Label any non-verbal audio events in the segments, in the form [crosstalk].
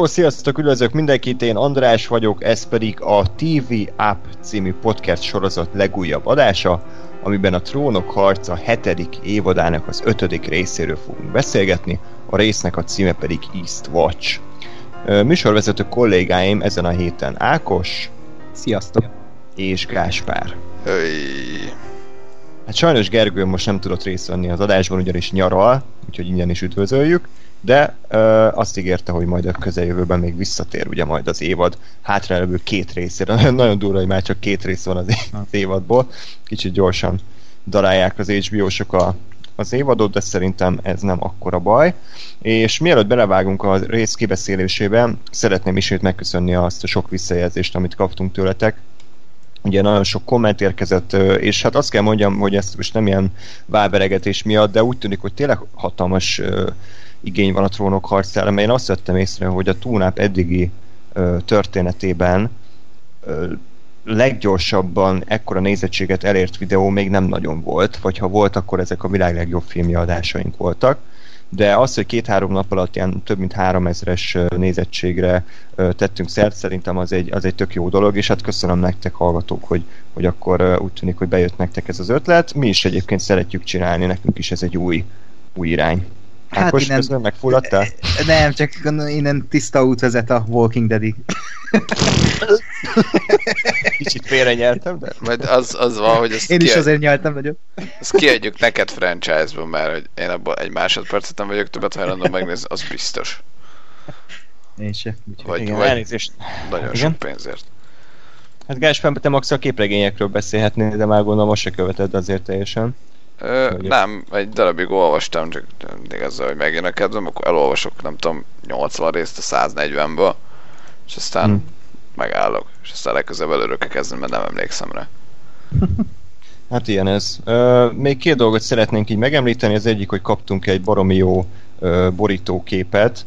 Hello, sziasztok, üdvözlök mindenkit, én András vagyok, ez pedig a TV App című podcast sorozat legújabb adása, amiben a Trónok harca hetedik évadának az ötödik részéről fogunk beszélgetni, a résznek a címe pedig East Watch. Műsorvezető kollégáim ezen a héten Ákos. Sziasztok! És Gáspár. Hey. Hát sajnos Gergő most nem tudott részt venni az adásban, ugyanis nyaral, úgyhogy ingyen is üdvözöljük de ö, azt ígérte, hogy majd a közeljövőben még visszatér ugye majd az évad hátralévő két részére. [laughs] Nagyon durva, hogy már csak két rész van az, évadból. Kicsit gyorsan darálják az HBO-sok a, az évadot, de szerintem ez nem akkora baj. És mielőtt belevágunk a rész kibeszélésébe, szeretném ismét megköszönni azt a sok visszajelzést, amit kaptunk tőletek. Ugye nagyon sok komment érkezett, és hát azt kell mondjam, hogy ezt most nem ilyen válveregetés miatt, de úgy tűnik, hogy tényleg hatalmas igény van a trónok harcára, mert én azt vettem észre, hogy a túnáp eddigi ö, történetében ö, leggyorsabban ekkora nézettséget elért videó még nem nagyon volt, vagy ha volt, akkor ezek a világ legjobb filmje adásaink voltak. De az, hogy két-három nap alatt ilyen több mint három ezeres nézettségre tettünk szert, szerintem az egy, az egy tök jó dolog, és hát köszönöm nektek hallgatók, hogy, hogy akkor úgy tűnik, hogy bejött nektek ez az ötlet. Mi is egyébként szeretjük csinálni, nekünk is ez egy új, új irány. Hát Ákos, innen... közben megfulladtál? Nem, csak innen tiszta út vezet a Walking Dead-ig. Kicsit félre nyeltem, de... Majd az, az van, hogy ezt Én is azért nyeltem nagyon. Ezt kiadjuk neked franchise-ban, mert hogy én abban egy másodpercet nem vagyok többet hajlandó megnézni, az biztos. Én se. Vagy, Igen, vagy elnézést. nagyon Igen? sok pénzért. Hát Gáspár, te max a képregényekről beszélhetnél, de már gondolom most se követed azért teljesen. Ö, nem, egy darabig olvastam, csak mindig ezzel, hogy megjön a kedvem, akkor elolvasok, nem tudom, 80 részt a 140-ből, és aztán hmm. megállok, és aztán legközelebb előre kell kezdeni, mert nem emlékszem rá. [laughs] Hát ilyen ez. Ö, még két dolgot szeretnénk így megemlíteni, az egyik, hogy kaptunk egy baromi jó ö, borítóképet,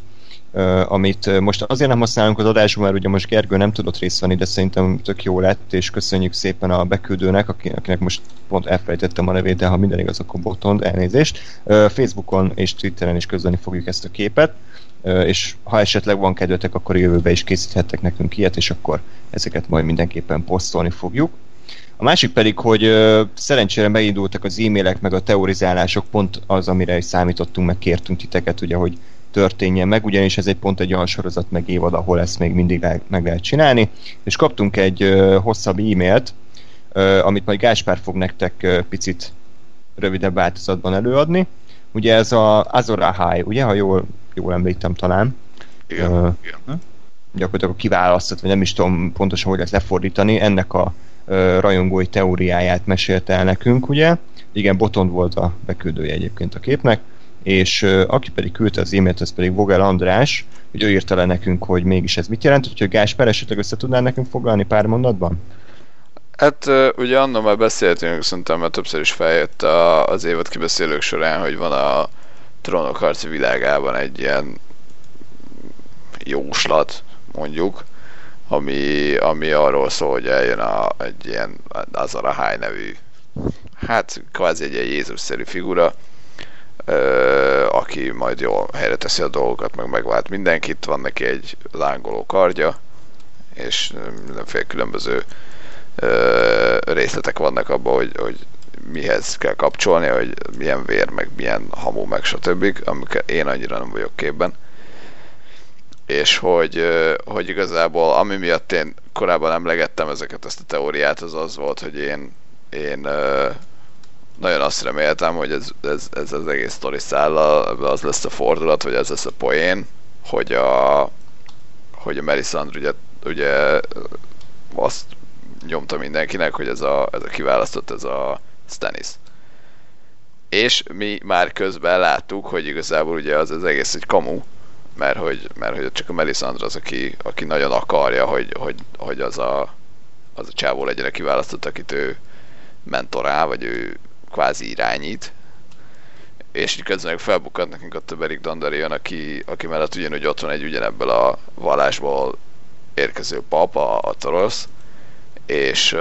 amit most azért nem használunk az adásban, mert ugye most Gergő nem tudott részt venni, de szerintem tök jó lett, és köszönjük szépen a beküldőnek, akinek most pont elfelejtettem a nevét, de ha minden igaz, akkor botond, elnézést. Facebookon és Twitteren is közölni fogjuk ezt a képet, és ha esetleg van kedvetek, akkor jövőbe is készíthettek nekünk ilyet, és akkor ezeket majd mindenképpen posztolni fogjuk. A másik pedig, hogy szerencsére megindultak az e-mailek, meg a teorizálások, pont az, amire is számítottunk, meg kértünk titeket, ugye, hogy történjen meg, ugyanis ez egy pont egy olyan sorozat meg évad, ahol ezt még mindig le, meg lehet csinálni, és kaptunk egy uh, hosszabb e-mailt, uh, amit majd Gáspár fog nektek uh, picit rövidebb változatban előadni. Ugye ez a Azor Ahai, ugye, ha jól, jól említem talán. Igen, uh, igen. Gyakorlatilag a kiválasztott, vagy nem is tudom pontosan, hogy ezt lefordítani, ennek a uh, rajongói teóriáját mesélte el nekünk, ugye. Igen, Botond volt a beküldője egyébként a képnek és aki pedig küldte az e-mailt, az pedig Vogel András, hogy ő írta le nekünk, hogy mégis ez mit jelent, úgyhogy Gásper esetleg össze tudnál nekünk foglalni pár mondatban? Hát ugye annól már beszéltünk, szerintem mert többször is feljött a, az évad kibeszélők során, hogy van a trónok harci világában egy ilyen jóslat, mondjuk, ami, ami arról szól, hogy eljön a, egy ilyen Azara High nevű, hát kvázi egy ilyen Jézus-szerű figura, aki majd jól helyre teszi a dolgokat, meg megvált mindenkit, van neki egy lángoló kardja, és mindenféle különböző részletek vannak abban, hogy, hogy mihez kell kapcsolni, hogy milyen vér, meg milyen hamu, meg stb., amikor én annyira nem vagyok képben. És hogy, hogy igazából ami miatt én korábban emlegettem ezeket, ezt a teóriát, az az volt, hogy én, én nagyon azt reméltem, hogy ez, ez, ez az egész sztori száll, az lesz a fordulat, vagy ez lesz a poén, hogy a, hogy a Melisandre ugye, ugye azt nyomta mindenkinek, hogy ez a, ez a kiválasztott, ez a Stannis. És mi már közben láttuk, hogy igazából ugye az, az egész egy kamu, mert hogy, mert hogy csak a Melisandre az, aki, aki nagyon akarja, hogy, hogy, hogy az a, az a csávó legyen a kiválasztott, akit ő mentorál, vagy ő kvázi irányít, és így közben felbukkant nekünk a Beric Dondarrion, aki, aki mellett ugyanúgy ott van egy ugyanebből a vallásból érkező pap, a, a Torosz, és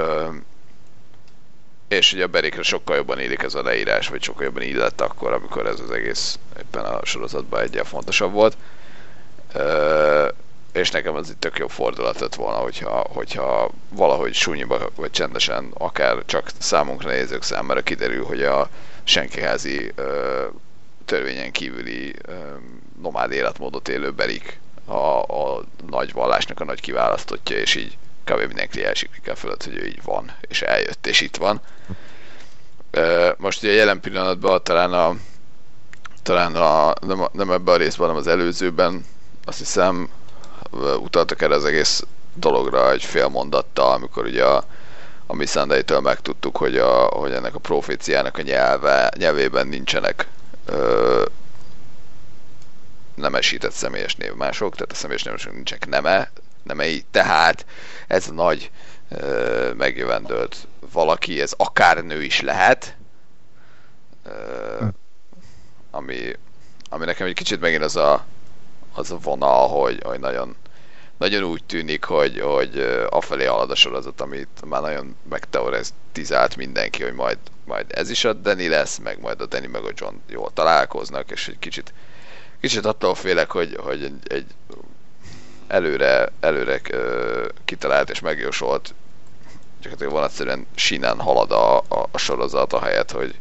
és ugye a Berikre sokkal jobban élik ez a leírás, vagy sokkal jobban illett akkor, amikor ez az egész éppen a sorozatban egyen fontosabb volt. És nekem az itt tök jobb fordulat lett volna, hogyha, hogyha valahogy súnyiba, vagy csendesen, akár csak számunkra nézők számára kiderül, hogy a senkiházi ö, törvényen kívüli ö, nomád életmódot élő berik a, a nagy vallásnak a nagy kiválasztottja, és így kb. mindenki elsiklik el fölött, hogy ő így van, és eljött, és itt van. Most ugye jelen pillanatban talán a talán a, nem, nem ebben a részben, hanem az előzőben azt hiszem utaltak erre az egész dologra egy fél mondattal, amikor ugye a, a Missandei-től megtudtuk, hogy, a, hogy ennek a proféciának a nyelve, nyelvében nincsenek ö, nemesített személyes névmások, tehát a személyes névmások nincsenek neme, nemei, tehát ez a nagy ö, megjövendőlt valaki, ez akár nő is lehet, ö, ami, ami nekem egy kicsit megint az a, az a vonal, hogy, hogy nagyon, nagyon úgy tűnik, hogy, hogy afelé halad a sorozat, amit már nagyon megteoretizált mindenki, hogy majd, majd ez is a Danny lesz, meg majd a Danny meg a John jól találkoznak, és egy kicsit, kicsit attól félek, hogy, hogy egy, egy előre, előre uh, kitalált és megjósolt gyakorlatilag van egyszerűen sínen halad a, a, a sorozat, a helyet, hogy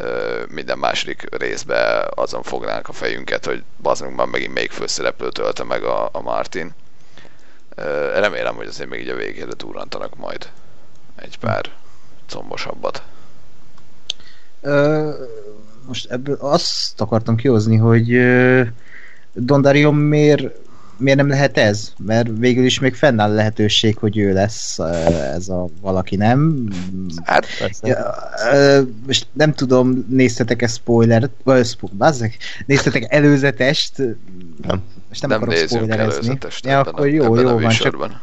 uh, minden második részbe azon fognánk a fejünket, hogy bazd már megint melyik főszereplőt ölte meg a, a Martin. Remélem, hogy azért még így a végére durrantanak majd egy pár combosabbat. Most ebből azt akartam kihozni, hogy uh, Dondarion miért miért nem lehet ez? Mert végül is még fennáll lehetőség, hogy ő lesz ez a valaki, nem? Hát, ja, most nem tudom, néztetek-e spoilert, vagy spoiler, néztetek előzetest? Nem. Most nem, nem akarok spoilerezni. Ja, akkor jó, jó van, csak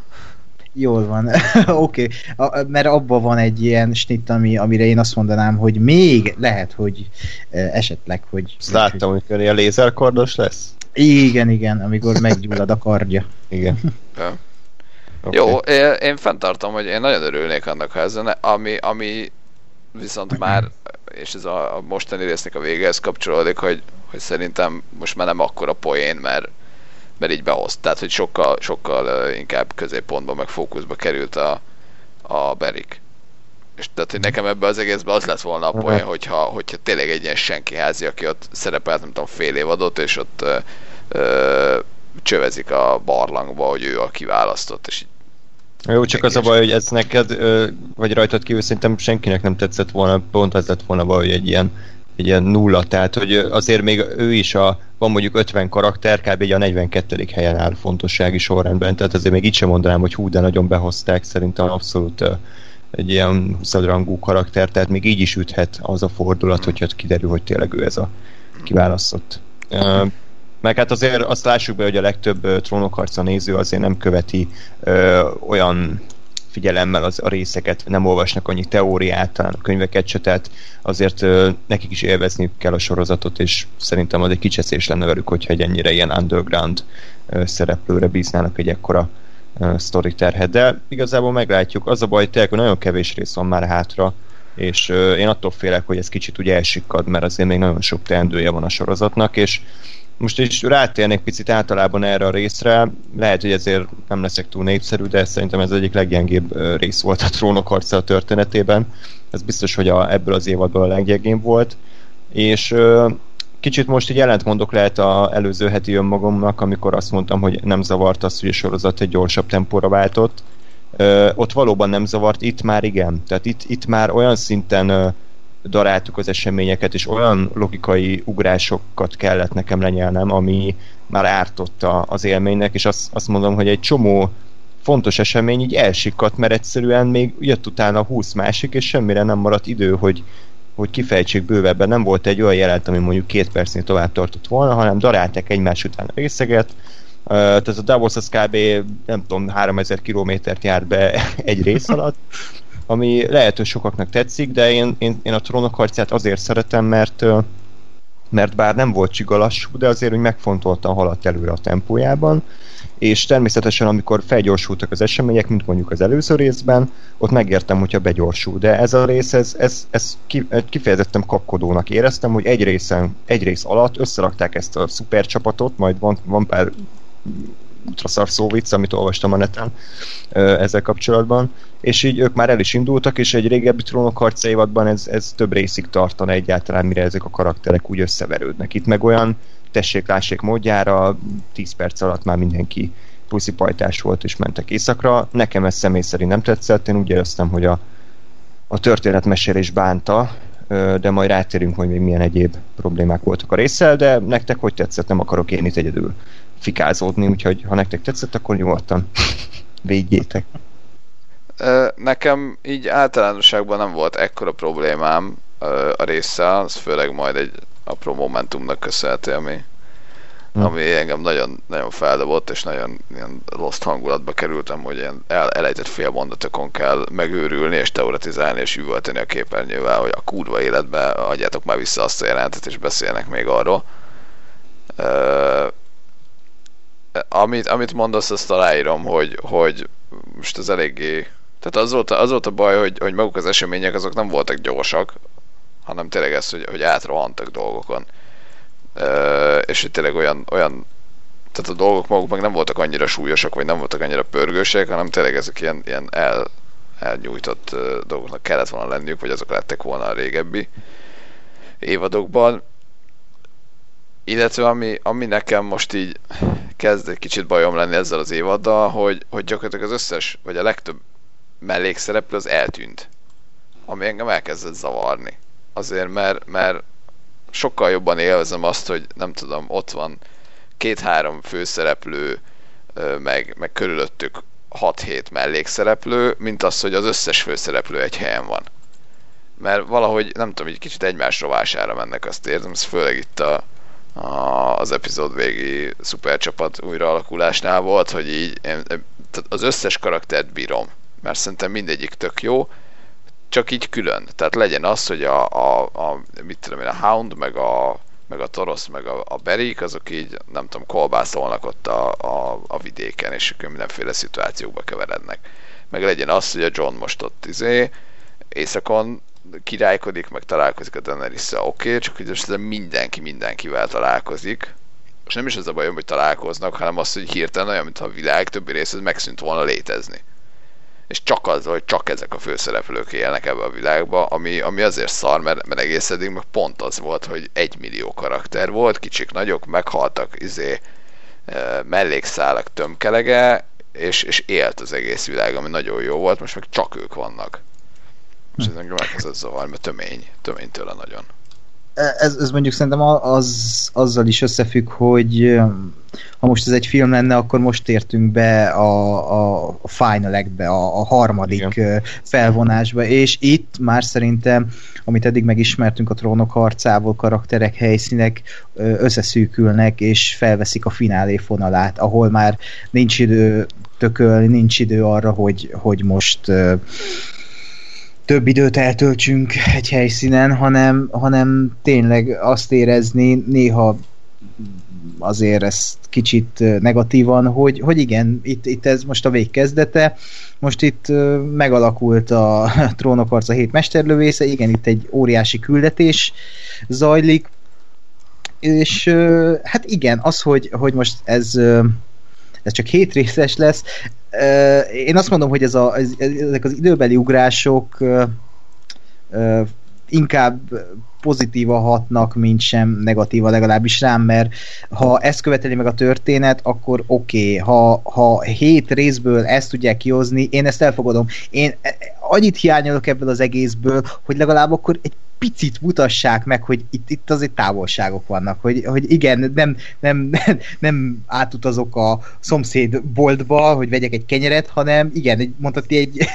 Jól van, [laughs] oké. Okay. Mert abban van egy ilyen snitt, ami, amire én azt mondanám, hogy még lehet, hogy esetleg, hogy... Ezt láttam, hogy ilyen lézerkordos lesz? Igen, igen, amikor meggyullad a kardja. [laughs] Igen. Ja. Okay. Jó, én, én fenntartom, hogy én nagyon örülnék annak, ha ez ami, ami viszont már, és ez a, a mostani résznek a végehez kapcsolódik, hogy, hogy szerintem most már nem akkora poén, mert, mert így behoz. Tehát, hogy sokkal, sokkal inkább középpontba, meg fókuszba került a, a Berik. És tehát, hogy nekem ebbe az egészben az lett volna a poén, hogyha, hogyha tényleg egy ilyen senki házi, aki ott szerepelt, nem tudom, fél év adott, és ott ö, csövezik a barlangba, hogy ő a kiválasztott, és így jó, csak az a baj, hogy ez neked, ö, vagy rajtad kívül szerintem senkinek nem tetszett volna, pont ez lett volna baj, hogy egy ilyen, egy ilyen nulla, tehát hogy azért még ő is a, van mondjuk 50 karakter, kb. a 42. helyen áll fontossági sorrendben, tehát azért még így sem mondanám, hogy hú, de nagyon behozták, szerintem abszolút egy ilyen 20 rangú karakter, tehát még így is üthet az a fordulat, hogyha kiderül, hogy tényleg ő ez a kiválasztott. Meg hát azért azt lássuk be, hogy a legtöbb trónokharca néző azért nem követi ö, olyan figyelemmel az, a részeket, nem olvasnak annyi teóriát, talán a könyveket se, tehát azért ö, nekik is élvezni kell a sorozatot, és szerintem az egy kicseszés lenne velük, hogyha egy ennyire ilyen underground ö, szereplőre bíznának egy ekkora ö, story terhet. De igazából meglátjuk. Az a baj, tényleg, nagyon kevés rész van már hátra, és ö, én attól félek, hogy ez kicsit ugye elsikkad, mert azért még nagyon sok teendője van a sorozatnak, és most is rátérnék picit általában erre a részre, lehet, hogy ezért nem leszek túl népszerű, de szerintem ez egyik leggyengébb rész volt a trónok harca a történetében. Ez biztos, hogy a, ebből az évadból a leggyengébb volt. És kicsit most így ellentmondok lehet a előző heti önmagamnak, amikor azt mondtam, hogy nem zavart az, hogy a sorozat egy gyorsabb tempóra váltott. ott valóban nem zavart, itt már igen. Tehát itt, itt már olyan szinten daráltuk az eseményeket, és olyan logikai ugrásokat kellett nekem lenyelnem, ami már ártotta az élménynek, és azt, azt mondom, hogy egy csomó fontos esemény így elsikadt, mert egyszerűen még jött utána 20 másik, és semmire nem maradt idő, hogy, hogy kifejtsék bővebben. Nem volt egy olyan jelent, ami mondjuk két percnél tovább tartott volna, hanem darálták egymás után a részeget, tehát a Davos az kb. nem tudom, 3000 kilométert járt be [laughs] egy rész alatt, ami lehet, hogy sokaknak tetszik, de én, én, én a trónok harcát azért szeretem, mert mert bár nem volt csigalassú, de azért hogy megfontoltan haladt előre a tempójában, és természetesen amikor felgyorsultak az események, mint mondjuk az előző részben, ott megértem, hogyha begyorsul, de ez a rész, ez, ez, ez kifejezetten kapkodónak éreztem, hogy egy részen, egy rész alatt összerakták ezt a szupercsapatot, majd van, van pár ultraszar szóvic, amit olvastam a neten ezzel kapcsolatban, és így ők már el is indultak, és egy régebbi trónok harca évadban ez, ez több részig tartana egyáltalán, mire ezek a karakterek úgy összeverődnek. Itt meg olyan tessék-lássék módjára 10 perc alatt már mindenki puszipajtás volt, és mentek éjszakra. Nekem ez személy szerint nem tetszett, én úgy éreztem, hogy a, a történetmesélés bánta, de majd rátérünk, hogy még milyen egyéb problémák voltak a résszel, de nektek hogy tetszett, nem akarok én itt egyedül fikázódni, úgyhogy ha nektek tetszett, akkor nyugodtan védjétek. Nekem így általánosságban nem volt ekkora problémám a résszel, az főleg majd egy apró momentumnak köszönhető, ami, hmm. ami engem nagyon, nagyon feldobott, és nagyon ilyen lost hangulatba kerültem, hogy ilyen el, elejtett fél mondatokon kell megőrülni, és teoretizálni, és üvölteni a képernyővel, hogy a kurva életbe adjátok már vissza azt a jelentet, és beszélnek még arról. Uh, amit, amit mondasz, azt aláírom, hogy, hogy most az eléggé... Tehát az volt, az volt a baj, hogy, hogy maguk az események azok nem voltak gyorsak, hanem tényleg ez, hogy, hogy átrohantak dolgokon. Uh, és hogy tényleg olyan, olyan tehát a dolgok maguk meg nem voltak annyira súlyosak, vagy nem voltak annyira pörgősek, hanem tényleg ezek ilyen, ilyen el, elnyújtott dolgoknak kellett volna lenniük, vagy azok lettek volna a régebbi évadokban. Illetve ami, ami nekem most így kezd egy kicsit bajom lenni ezzel az évaddal, hogy, hogy gyakorlatilag az összes, vagy a legtöbb mellékszereplő az eltűnt. Ami engem elkezdett zavarni. Azért, mert, mert sokkal jobban élvezem azt, hogy nem tudom, ott van két-három főszereplő, meg, meg körülöttük 6-7 mellékszereplő, mint az, hogy az összes főszereplő egy helyen van. Mert valahogy, nem tudom, egy kicsit egymás rovására mennek, azt érzem, ez főleg itt a, az epizód végi szupercsapat újraalakulásnál volt, hogy így én, tehát az összes karaktert bírom, mert szerintem mindegyik tök jó, csak így külön. Tehát legyen az, hogy a, a, a mit tudom én, a Hound, meg a, meg a Torosz, meg a, a Berik, azok így, nem tudom, kolbászolnak ott a, a, a vidéken, és akkor mindenféle szituációkba keverednek. Meg legyen az, hogy a John most ott izé, éjszakon királykodik, meg találkozik a daenerys oké, okay, csak hogy most mindenki mindenkivel találkozik, és nem is az a bajom, hogy találkoznak, hanem az, hogy hirtelen olyan, mintha a világ többi része megszűnt volna létezni. És csak az, hogy csak ezek a főszereplők élnek ebbe a világba, ami, ami azért szar, mert, mert egész eddig meg pont az volt, hogy egy millió karakter volt, kicsik, nagyok, meghaltak, izé, mellékszálak tömkelege, és, és élt az egész világ, ami nagyon jó volt, most meg csak ők vannak. És ez engem elkezdett zavar, mert tömény, tömény tőle nagyon. Ez, ez mondjuk szerintem az, azzal is összefügg, hogy ha most ez egy film lenne, akkor most értünk be a, a, a Final Act-be, a, a harmadik Igen. felvonásba, és itt már szerintem, amit eddig megismertünk a trónok harcából, karakterek, helyszínek összeszűkülnek, és felveszik a finálé fonalát, ahol már nincs idő tökölni, nincs idő arra, hogy, hogy most több időt eltöltsünk egy helyszínen, hanem, hanem tényleg azt érezni néha azért ezt kicsit negatívan, hogy, hogy igen, itt, itt ez most a végkezdete, most itt megalakult a [laughs] trónokharca hét mesterlövésze, igen, itt egy óriási küldetés zajlik, és hát igen, az, hogy, hogy most ez ez csak hét részes lesz. Én azt mondom, hogy ez a, ez, ezek az időbeli ugrások inkább pozitíva hatnak, mint sem negatíva legalábbis rám, mert ha ezt követeli meg a történet, akkor oké. Okay. Ha, ha hét részből ezt tudják kihozni, én ezt elfogadom. Én annyit hiányolok ebből az egészből, hogy legalább akkor egy picit mutassák meg, hogy itt, itt azért távolságok vannak, hogy, hogy igen, nem, nem, [laughs] nem, átutazok a szomszéd boltba, hogy vegyek egy kenyeret, hanem igen, mondhatni egy [laughs]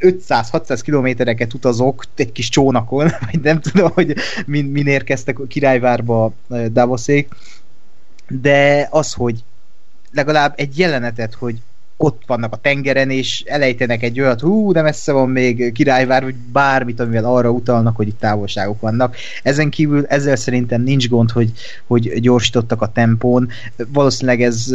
500-600 kilométereket utazok egy kis csónakon, [laughs] vagy nem tudom, hogy min, min érkeztek a királyvárba Davoszék, de az, hogy legalább egy jelenetet, hogy ott vannak a tengeren, és elejtenek egy olyat, hú, de messze van még királyvár, vagy bármit, amivel arra utalnak, hogy itt távolságok vannak. Ezen kívül ezzel szerintem nincs gond, hogy, hogy gyorsítottak a tempón. Valószínűleg ez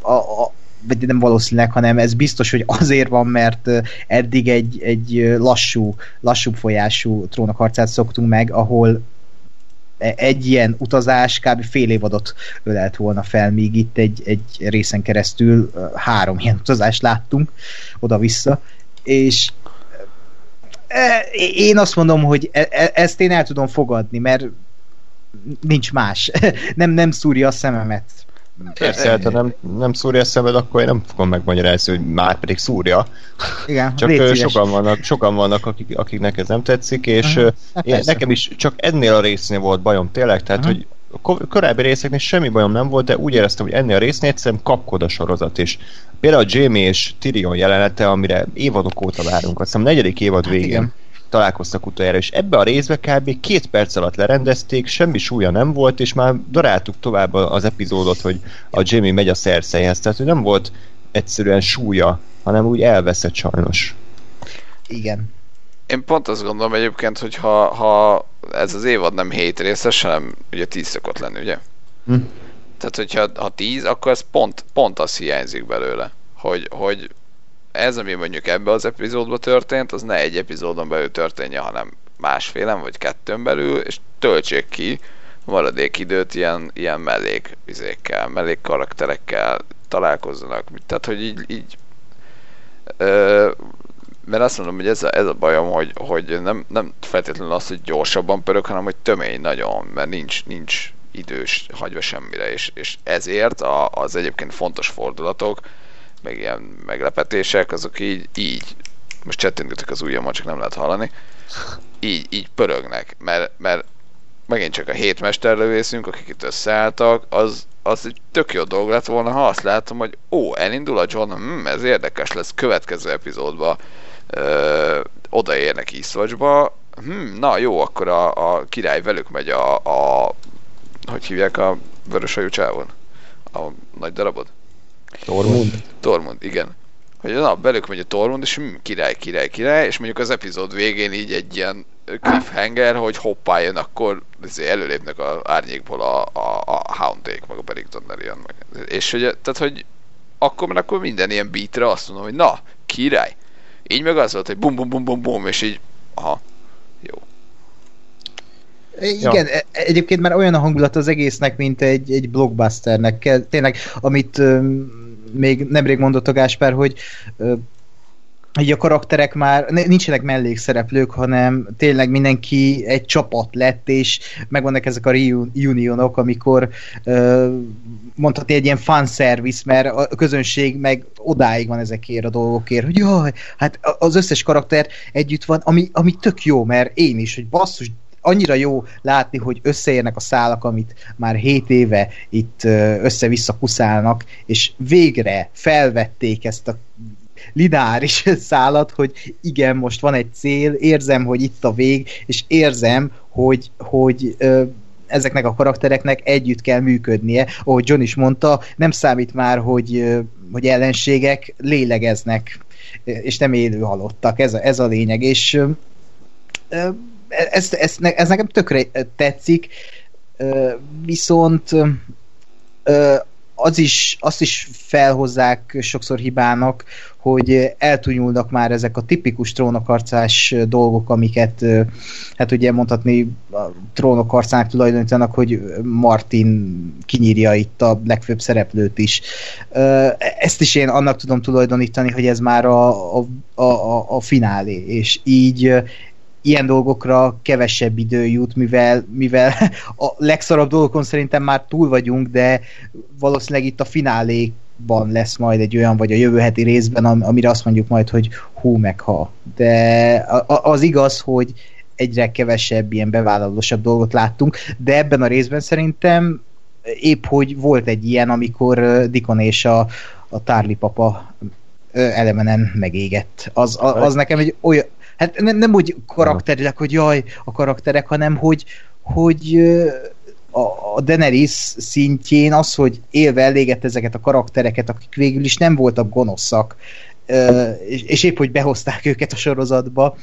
a, a vagy nem valószínűleg, hanem ez biztos, hogy azért van, mert eddig egy, egy lassú, lassú folyású trónokharcát szoktunk meg, ahol egy ilyen utazás kb. fél évadot ölelt volna fel, míg itt egy, egy részen keresztül három ilyen utazást láttunk oda-vissza, és én azt mondom, hogy e- e- ezt én el tudom fogadni, mert nincs más. [laughs] nem, nem szúrja a szememet. Persze, hát, ha nem, nem szúrja a szemed, akkor én nem fogom megmagyarázni, hogy már pedig szúrja. Igen, csak sokan vannak, sokan vannak akik, akiknek ez nem tetszik, és uh-huh. én, nekem is csak ennél a résznél volt bajom tényleg, tehát uh-huh. hogy a korábbi részeknél semmi bajom nem volt, de úgy éreztem, hogy ennél a résznél egyszerűen kapkod a sorozat, és például Jamie és Tyrion jelenete, amire évadok óta várunk, azt hiszem negyedik évad hát végén. Igen találkoztak utoljára, és ebbe a részbe kb. két perc alatt lerendezték, semmi súlya nem volt, és már daráltuk tovább az epizódot, hogy a Jamie megy a szerszeihez, tehát hogy nem volt egyszerűen súlya, hanem úgy elveszett sajnos. Igen. Én pont azt gondolom egyébként, hogy ha, ha ez az évad nem 7 részes, hanem ugye 10 szokott lenni, ugye? Hm. Tehát, hogyha ha 10, akkor ez pont, pont az hiányzik belőle, hogy, hogy ez, ami mondjuk ebbe az epizódban történt, az ne egy epizódon belül történje, hanem másfélem vagy kettőn belül, és töltsék ki maradék időt ilyen, ilyen mellék vizékkel, mellék karakterekkel találkozzanak. Tehát, hogy így, így ö, mert azt mondom, hogy ez a, ez a bajom, hogy, hogy nem, nem feltétlenül az, hogy gyorsabban pörög, hanem hogy tömény nagyon, mert nincs, nincs idős hagyva semmire, és, és ezért a, az egyébként fontos fordulatok, meg ilyen meglepetések, azok így, így most csettintetek az ujjammal, csak nem lehet hallani, így, így pörögnek, mert, mert megint csak a hét mesterlövészünk, akik itt összeálltak, az, az egy tök jó dolog lett volna, ha azt látom, hogy ó, elindul a John, hm, ez érdekes lesz, következő epizódban ö, odaérnek Eastwatchba, hm, na jó, akkor a, a király velük megy a, a hogy hívják a vöröshajú csávon? A nagy darabod? Tormund? Tormund, igen. Hogy na, belük megy a Tormund, és király, király, király, és mondjuk az epizód végén így egy ilyen cliffhanger, hogy hoppá jön, akkor előlépnek az árnyékból a, a, a Houndék, meg a Beric meg. És hogy, tehát, hogy akkor, mert akkor minden ilyen beatre azt mondom, hogy na, király. Így meg az volt, hogy bum bum bum bum bum, és így, aha, jó. Igen, ja. E, egyébként már olyan a hangulat az egésznek, mint egy, egy blockbusternek. Tényleg, amit még nemrég mondott a Gáspár, hogy így a karakterek már nincsenek mellékszereplők, hanem tényleg mindenki egy csapat lett, és megvannak ezek a reunionok, amikor mondhatni egy ilyen fanservice, mert a közönség meg odáig van ezekért a dolgokért, hogy jaj, hát az összes karakter együtt van, ami, ami tök jó, mert én is, hogy basszus, annyira jó látni, hogy összeérnek a szálak, amit már 7 éve itt össze-vissza kuszálnak, és végre felvették ezt a lineáris [laughs] szálat, hogy igen, most van egy cél, érzem, hogy itt a vég, és érzem, hogy, hogy ezeknek a karaktereknek együtt kell működnie. Ahogy John is mondta, nem számít már, hogy, hogy ellenségek lélegeznek, és nem élő halottak. Ez a, ez a lényeg. És ez, ez, ez nekem tökre tetszik, viszont az is, azt is felhozzák sokszor hibának, hogy eltúnyulnak már ezek a tipikus trónokarcás dolgok, amiket hát ugye mondhatni a trónokarcának tulajdonítanak, hogy Martin kinyírja itt a legfőbb szereplőt is. Ezt is én annak tudom tulajdonítani, hogy ez már a, a, a, a finálé, és így ilyen dolgokra kevesebb idő jut, mivel, mivel [laughs] a legszarabb dolgokon szerintem már túl vagyunk, de valószínűleg itt a finálékban lesz majd egy olyan, vagy a jövő heti részben, amire azt mondjuk majd, hogy hú meg ha. De az igaz, hogy egyre kevesebb ilyen bevállalósabb dolgot láttunk, de ebben a részben szerintem épp hogy volt egy ilyen, amikor Dikon és a, a Tárli papa elemenen megégett. Az, az, az nekem egy olyan, hát nem, nem úgy karakterileg, hogy jaj, a karakterek, hanem hogy, hogy a, Daenerys szintjén az, hogy élve elégett ezeket a karaktereket, akik végül is nem voltak gonoszak, és, épp, hogy behozták őket a sorozatba,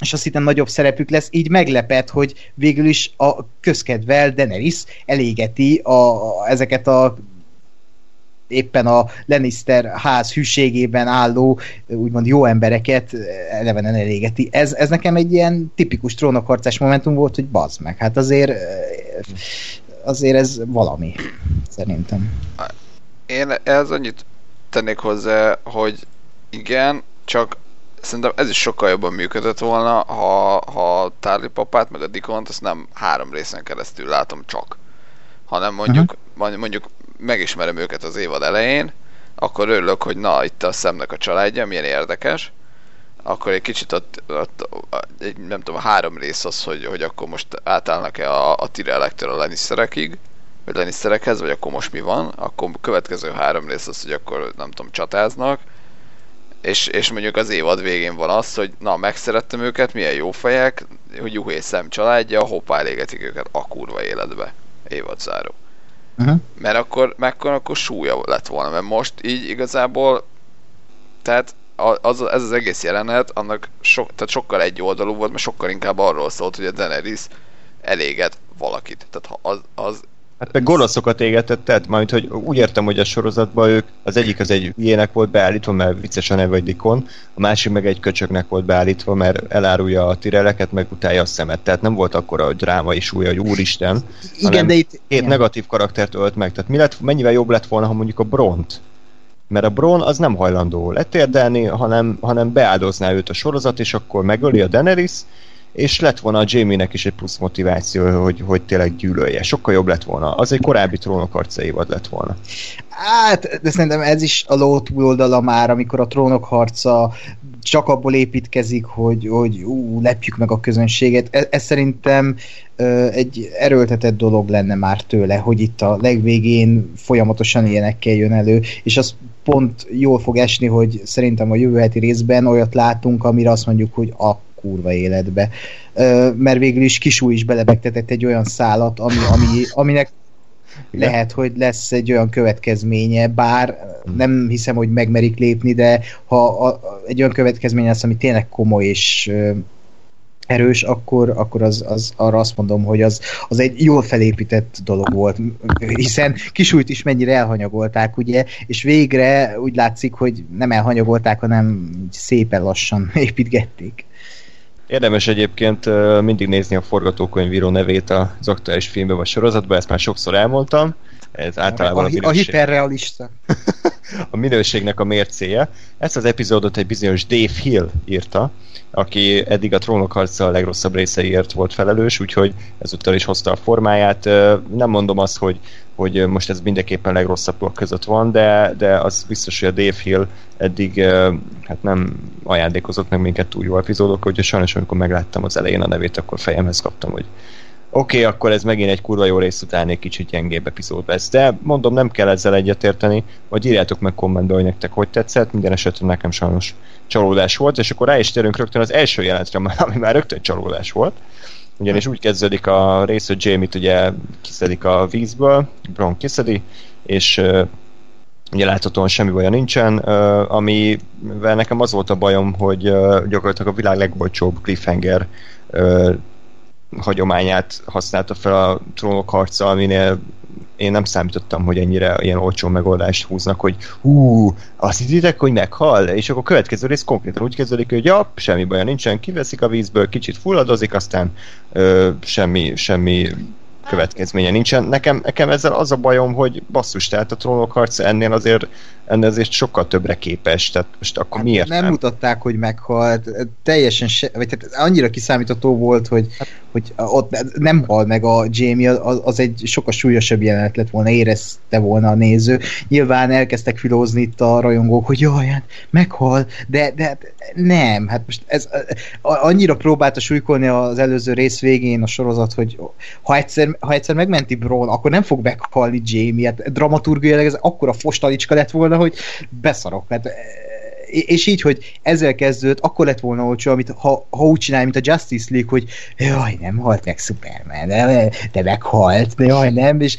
és azt hittem nagyobb szerepük lesz, így meglepett, hogy végül is a közkedvel Daenerys elégeti a, a, ezeket a éppen a Lannister ház hűségében álló, úgymond jó embereket elevenen elégeti. Ez, ez nekem egy ilyen tipikus trónokharcás momentum volt, hogy bazd meg. Hát azért azért ez valami, szerintem. Én ez annyit tennék hozzá, hogy igen, csak szerintem ez is sokkal jobban működött volna, ha, ha Tárli papát meg a Dikont azt nem három részen keresztül látom csak. Hanem mondjuk, uh-huh. mondjuk megismerem őket az évad elején, akkor örülök, hogy na, itt a szemnek a családja, milyen érdekes, akkor egy kicsit ott, ott, egy, nem tudom, három rész az, hogy, hogy akkor most átállnak-e a, a Tyrellektől a Lannisterekig, vagy Lannisterekhez, vagy akkor most mi van, akkor következő három rész az, hogy akkor nem tudom, csatáznak, és, és mondjuk az évad végén van az, hogy na, megszerettem őket, milyen jó fejek, hogy juhé szem családja, hoppá elégetik őket a kurva életbe. Évad záró. Uh-huh. Mert akkor, mert akkor, akkor súlya lett volna, mert most így igazából tehát az, ez az egész jelenet, annak so, tehát sokkal egy oldalú volt, mert sokkal inkább arról szólt, hogy a Daenerys eléget valakit. Tehát az, az Hát meg gonoszokat égetett, tehát majd, hogy úgy értem, hogy a sorozatban ők, az egyik az egy ilyenek volt beállítva, mert vicces a neve, Dikon, a másik meg egy köcsöknek volt beállítva, mert elárulja a tireleket, meg utálja a szemet. Tehát nem volt akkor a drámai súlya, hogy úristen, Igen, de itt... két igen. negatív karaktert ölt meg. Tehát mi lett, mennyivel jobb lett volna, ha mondjuk a Bront mert a Bron az nem hajlandó letérdelni, hanem, hanem beáldozná őt a sorozat, és akkor megöli a Daenerys, és lett volna a Jamie-nek is egy plusz motiváció, hogy, hogy tényleg gyűlölje. Sokkal jobb lett volna. Az egy korábbi trónok harca évad lett volna. Hát, de szerintem ez is a ló túloldala már, amikor a trónok harca csak abból építkezik, hogy, hogy ú, lepjük meg a közönséget. Ez, ez szerintem ö, egy erőltetett dolog lenne már tőle, hogy itt a legvégén folyamatosan ilyenekkel jön elő, és az pont jól fog esni, hogy szerintem a jövő heti részben olyat látunk, amire azt mondjuk, hogy a kurva életbe. Mert végül is Kisú is belebegtetett egy olyan szálat, ami, ami, aminek igen. lehet, hogy lesz egy olyan következménye, bár nem hiszem, hogy megmerik lépni, de ha a, egy olyan következménye lesz, ami tényleg komoly és erős, akkor, akkor az, az, arra azt mondom, hogy az, az egy jól felépített dolog volt, hiszen kisújt is mennyire elhanyagolták, ugye, és végre úgy látszik, hogy nem elhanyagolták, hanem szépen lassan [laughs] építgették. Érdemes egyébként mindig nézni a forgatókönyvíró nevét az aktuális filmben vagy sorozatban, ezt már sokszor elmondtam. Ez általában a, a, a, a hiperrealista. [laughs] a minőségnek a mércéje. Ezt az epizódot egy bizonyos Dave Hill írta, aki eddig a trónok harca a legrosszabb részeiért volt felelős, úgyhogy ezúttal is hozta a formáját. Nem mondom azt, hogy, hogy most ez mindenképpen legrosszabbak között van, de, de az biztos, hogy a Dave Hill eddig hát nem ajándékozott meg minket túl jó epizódok, hogy sajnos amikor megláttam az elején a nevét, akkor fejemhez kaptam, hogy oké, okay, akkor ez megint egy kurva jó rész után egy kicsit gyengébb epizód lesz. De mondom, nem kell ezzel egyetérteni, vagy írjátok meg kommentbe, hogy nektek hogy tetszett, minden esetre nekem sajnos csalódás volt, és akkor rá is térünk rögtön az első jelentre, [laughs] ami már rögtön csalódás volt. Ugyanis úgy kezdődik a rész, hogy Jamie-t ugye kiszedik a vízből, Bron kiszedi, és uh, ugye láthatóan semmi baja nincsen, uh, amivel nekem az volt a bajom, hogy uh, gyakorlatilag a világ legolcsóbb cliffhanger hagyományát használta fel a trónok harca, aminél én nem számítottam, hogy ennyire ilyen olcsó megoldást húznak, hogy hú, azt hittitek, hogy meghal? És akkor a következő rész konkrétan úgy kezdődik, hogy ja, semmi baja nincsen, kiveszik a vízből, kicsit fulladozik, aztán ö, semmi, semmi következménye nincsen. Nekem, nekem ezzel az a bajom, hogy basszus, tehát a trónok harca ennél azért, ennél azért sokkal többre képes, tehát most akkor hát miért nem? Nem mutatták, hogy meghalt, teljesen se, vagy tehát annyira kiszámítható volt, hogy, hát, hogy ott nem hal meg a Jamie, az, az egy sokkal súlyosabb jelenet lett volna, érezte volna a néző. Nyilván elkezdtek filózni itt a rajongók, hogy jaj, hát meghal, de, de hát nem, hát most ez annyira próbálta súlykolni az előző rész végén a sorozat, hogy ha egyszer ha egyszer megmenti Bron, akkor nem fog meghalni Jamie, hát dramaturgiailag ez akkora fostalicska lett volna, hogy beszarok. Hát és így, hogy ezzel kezdődött, akkor lett volna olcsó, amit ha, ha úgy csinálj, mint a Justice League, hogy jaj, nem halt meg Superman, de, de meghalt, de jaj, nem, és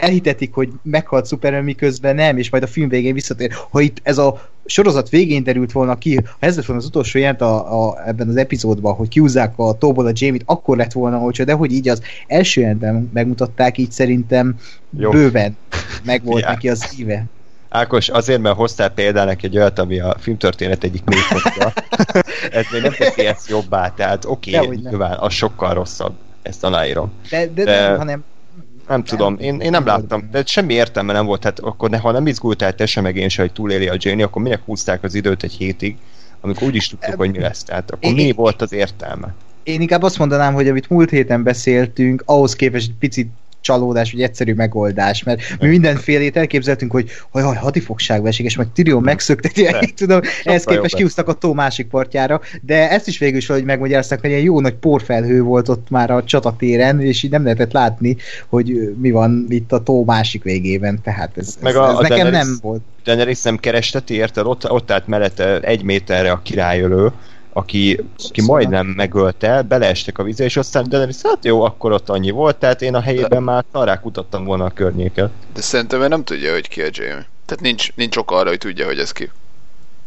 elhitetik, hogy meghalt Superman, miközben nem, és majd a film végén visszatér. Ha itt ez a sorozat végén derült volna ki, ha ez lett volna az utolsó jelent a, a, ebben az epizódban, hogy kiúzzák a tóból a Jamie-t, akkor lett volna olcsó, de hogy így az első jelentben megmutatták, így szerintem Jó. bőven megvolt yeah. neki az íve. Ákos, azért, mert hoztál példának egy olyat, ami a filmtörténet egyik mélypontja. [laughs] Ez még nem teszi ezt jobbá, tehát oké, okay, nyilván, az sokkal rosszabb, ezt aláírom. De, de, de nem, hanem nem tudom, én, én nem láttam, de semmi értelme nem volt, hát akkor ne, ha nem izgultál te sem, meg én sem, hogy túléli a Janie, akkor minek húzták az időt egy hétig, amikor úgy is tudtuk, hogy mi lesz, tehát akkor én, mi volt az értelme? Én inkább azt mondanám, hogy amit múlt héten beszéltünk, ahhoz képest egy picit csalódás, vagy egyszerű megoldás, mert mi mindenfélét elképzeltünk, hogy haj, hadifogságba esik, és meg Tyrion megszökteti, tudom, ehhez képest kiúztak a tó másik partjára, de ezt is végül is hogy megmagyarázták, hogy ilyen jó nagy porfelhő volt ott már a csatatéren, és így nem lehetett látni, hogy mi van itt a tó másik végében, tehát ez, meg ez, ez a nekem Daenerys, nem volt. Daenerys nem keresteti, érted? Ott, ott állt mellette egy méterre a királyölő, aki, aki majdnem megölte, beleestek a vízbe, és aztán Daenerys, hát jó, akkor ott annyi volt, tehát én a helyében de... már arra kutattam volna a környéket. De szerintem ő nem tudja, hogy ki a Jamie. Tehát nincs, nincs oka arra, hogy tudja, hogy ez ki.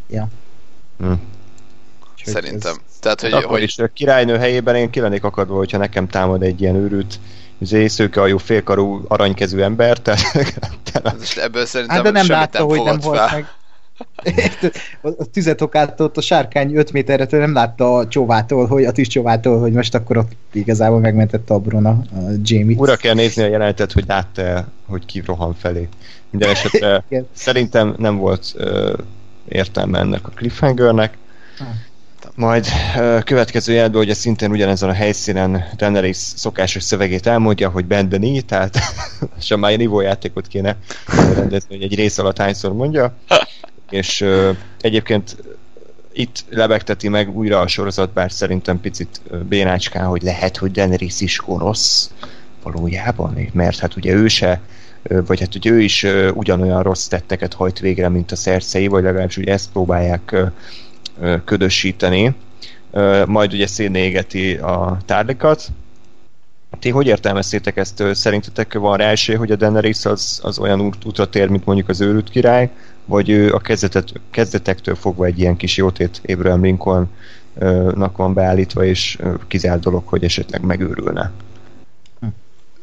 Ja. Hm. Szerintem. Ez... Tehát, hogy, hát akkor hogy... is a királynő helyében én ki lennék akadva, hogyha nekem támad egy ilyen őrült izé, szőkeajú, félkarú, aranykezű ember, tehát... Ebből szerintem hát de nem látta, nem hogy nem volt meg a tüzetokát ott a sárkány 5 méterre nem látta a csóvától, hogy a csóvától, hogy most akkor ott igazából megmentette a Bruna a Jamie-t. Ura kell nézni a jelenetet, hogy látta hogy ki rohan felé. Minden esetre [laughs] szerintem nem volt uh, értelme ennek a cliffhangernek. Ah. Majd uh, következő jelből, hogy szintén ugyanezen a helyszínen Daenerys szokásos szövegét elmondja, hogy bendben így, tehát [laughs] sem már nivójátékot kéne rendezni, hogy egy rész alatt hányszor mondja [laughs] és egyébként itt lebegteti meg újra a sorozat, bár szerintem picit bénácskán, hogy lehet, hogy Daenerys is gonosz valójában, mert hát ugye ő se vagy hát ugye ő is ugyanolyan rossz tetteket hajt végre, mint a szerszei, vagy legalábbis ugye ezt próbálják ködösíteni. Majd ugye szénégeti a tárlikat. Ti hogy értelmeztétek ezt? Szerintetek van rá esély, hogy a Daenerys az, az olyan út, útra tér, mint mondjuk az őrült király, vagy ő a kezdetet, kezdetektől fogva egy ilyen kis jótét Abraham Lincoln-nak van beállítva, és kizárt dolog, hogy esetleg megőrülne.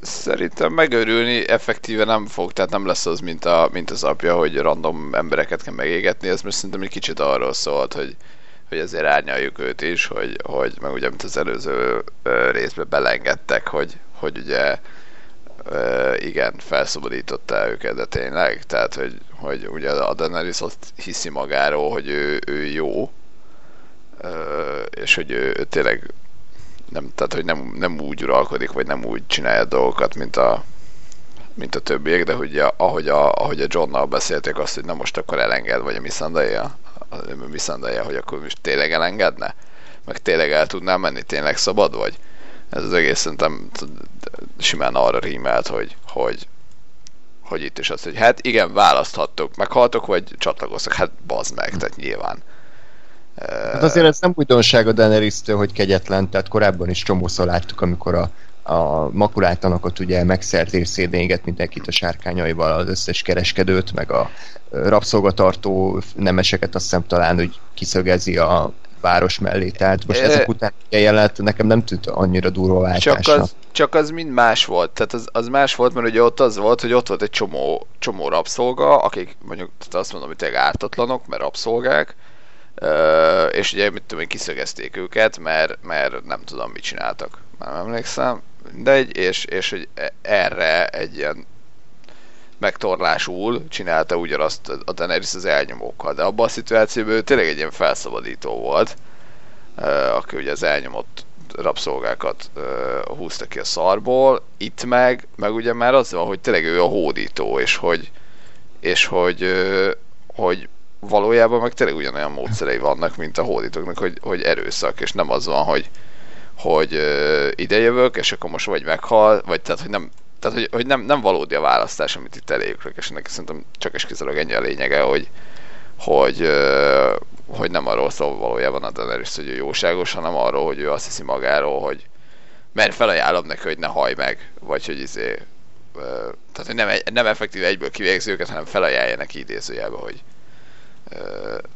Szerintem megőrülni effektíve nem fog, tehát nem lesz az, mint, a, mint az apja, hogy random embereket kell megégetni, ez most szerintem egy kicsit arról szólt, hogy, hogy azért árnyaljuk őt is, hogy, hogy meg ugye, mint az előző részben belengedtek, hogy, hogy ugye igen, felszabadította őket, de tényleg, tehát, hogy, hogy ugye a Daenerys azt hiszi magáról, hogy ő, ő jó, és hogy ő, ő tényleg nem, tehát, hogy nem, nem úgy uralkodik, vagy nem úgy csinálja dolgokat, mint a, mint a többiek, de a, ahogy, a, ahogy a Johnnal beszélték azt, hogy na most akkor elenged, vagy a Missandei-a, a missandei hogy akkor most tényleg elengedne? Meg tényleg el tudnám menni, tényleg szabad vagy? Ez az egész szerintem simán arra rímelt, hogy, hogy, hogy itt is az, hogy hát igen, választhattok, meghaltok, vagy csatlakoztok, hát bazd meg, tehát nyilván. Hát azért ez nem újdonság a daenerys hogy kegyetlen, tehát korábban is csomószor láttuk, amikor a, a makulátlanokot ugye megszerzi és szédéget mindenkit a sárkányaival, az összes kereskedőt, meg a rabszolgatartó nemeseket azt hiszem talán, hogy kiszögezi a város mellé, tehát most ezek után jelenet nekem nem tűnt annyira durva váltásnak. Csak az, csak az mind más volt, tehát az, az más volt, mert ugye ott az volt, hogy ott volt egy csomó, csomó rabszolga, akik mondjuk tehát azt mondom, hogy tényleg ártatlanok, mert rabszolgák, és ugye mit tudom én, kiszögezték őket, mert, mert nem tudom mit csináltak, nem emlékszem, mindegy, és, és hogy e, erre egy ilyen megtorlásul csinálta ugyanazt a Daenerys az elnyomókkal, de abban a szituációban tényleg egy ilyen felszabadító volt, aki ugye az elnyomott rabszolgákat húzta ki a szarból, itt meg, meg ugye már az van, hogy tényleg ő a hódító, és hogy és hogy, hogy valójában meg tényleg ugyanolyan módszerei vannak, mint a hódítóknak, hogy, hogy erőszak, és nem az van, hogy, hogy idejövök, és akkor most vagy meghal, vagy tehát, hogy nem, tehát, hogy, hogy nem, nem valódi a választás, amit itt eléjük, és ennek szerintem csak és kizárólag ennyi a lényege, hogy, hogy, hogy nem arról szól valójában a Daenerys, hogy ő jóságos, hanem arról, hogy ő azt hiszi magáról, hogy mert felajánlom neki, hogy ne haj meg, vagy hogy izé, tehát hogy nem, nem effektív egyből kivégzi őket, hanem felajánlja neki idézőjelbe, hogy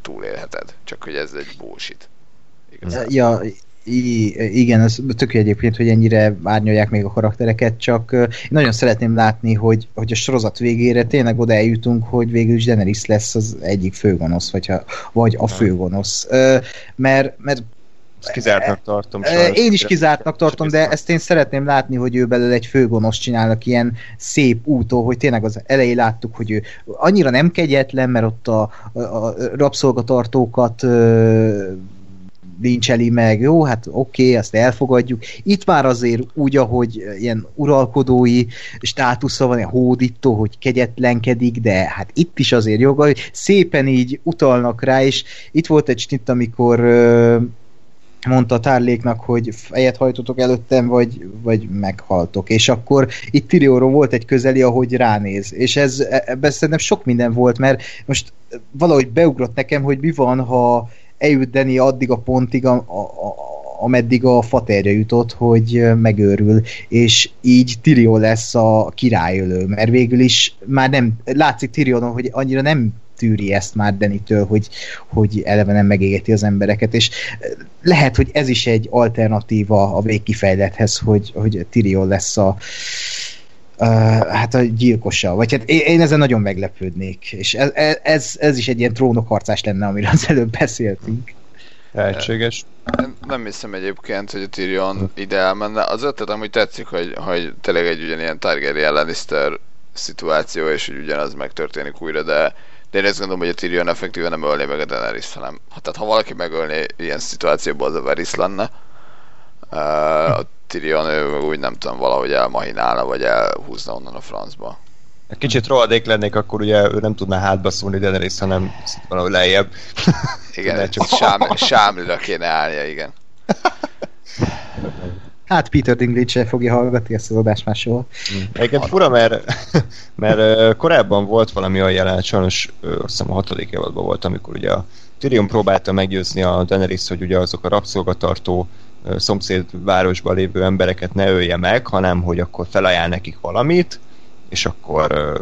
túlélheted. Csak hogy ez egy bullshit. Igazából. Ja, I, igen, ez tök egyébként, hogy ennyire árnyalják még a karaktereket, csak én nagyon szeretném látni, hogy, hogy a sorozat végére tényleg oda eljutunk, hogy végül is Daenerys lesz az egyik főgonosz, vagy, ha, vagy a főgonosz. Mert, mert ezt kizártnak tartom. Sajnos. Én is kizártnak tartom, de ezt én szeretném látni, hogy ő belőle egy főgonosz csinálnak ilyen szép útó, hogy tényleg az elején láttuk, hogy ő annyira nem kegyetlen, mert ott a, a, a rabszolgatartókat lincseli meg, jó, hát oké, okay, azt elfogadjuk. Itt már azért úgy, ahogy ilyen uralkodói státusza van, ilyen hódító, hogy kegyetlenkedik, de hát itt is azért joga, hogy szépen így utalnak rá, és itt volt egy snitt, amikor mondta Tárléknak, hogy fejet hajtotok előttem, vagy, vagy meghaltok. És akkor itt Tirióról volt egy közeli, ahogy ránéz. És ez, ebben szerintem sok minden volt, mert most valahogy beugrott nekem, hogy mi van, ha eljut addig a pontig, a, a, a, ameddig a faterja jutott, hogy megőrül, és így Tyrion lesz a királyölő, mert végül is már nem, látszik Tyrionon, hogy annyira nem tűri ezt már Denitől, hogy, hogy eleve nem megégeti az embereket, és lehet, hogy ez is egy alternatíva a végkifejlethez, hogy, hogy Tyrion lesz a, hát a gyilkosa, vagy hát én, én ezen nagyon meglepődnék, és ez, ez, ez is egy ilyen trónokharcás lenne, amiről az előbb beszéltünk. Lehetséges. Én nem hiszem egyébként, hogy a Tyrion ide elmenne. Az ötlet amúgy tetszik, hogy, hogy tényleg egy ugyanilyen Targaryen Lannister szituáció, és hogy ugyanaz megtörténik újra, de, de én ezt gondolom, hogy a Tyrion effektíven nem ölné meg a Daenerys, hanem ha, tehát ha valaki megölné ilyen szituációban, az a Varys lenne. Uh, a Tyrion ő úgy nem tudom, valahogy elmahinálna, vagy elhúzna onnan a francba. Kicsit rohadék lennék, akkor ugye ő nem tudná hátba szólni Daenerys, hanem valahogy lejjebb. Igen, csak sám, sámlira kéne állnia, igen. Hát Peter Dinklage se fogja hallgatni ezt az adást máshol. Hmm. Egyébként fura, mert, mert korábban volt valami olyan jelenet, sajnos azt hiszem a hatodik évadban volt, amikor ugye a Tyrion próbálta meggyőzni a Daenerys, hogy ugye azok a rabszolgatartó szomszéd városban lévő embereket ne ölje meg, hanem hogy akkor felajánl nekik valamit, és akkor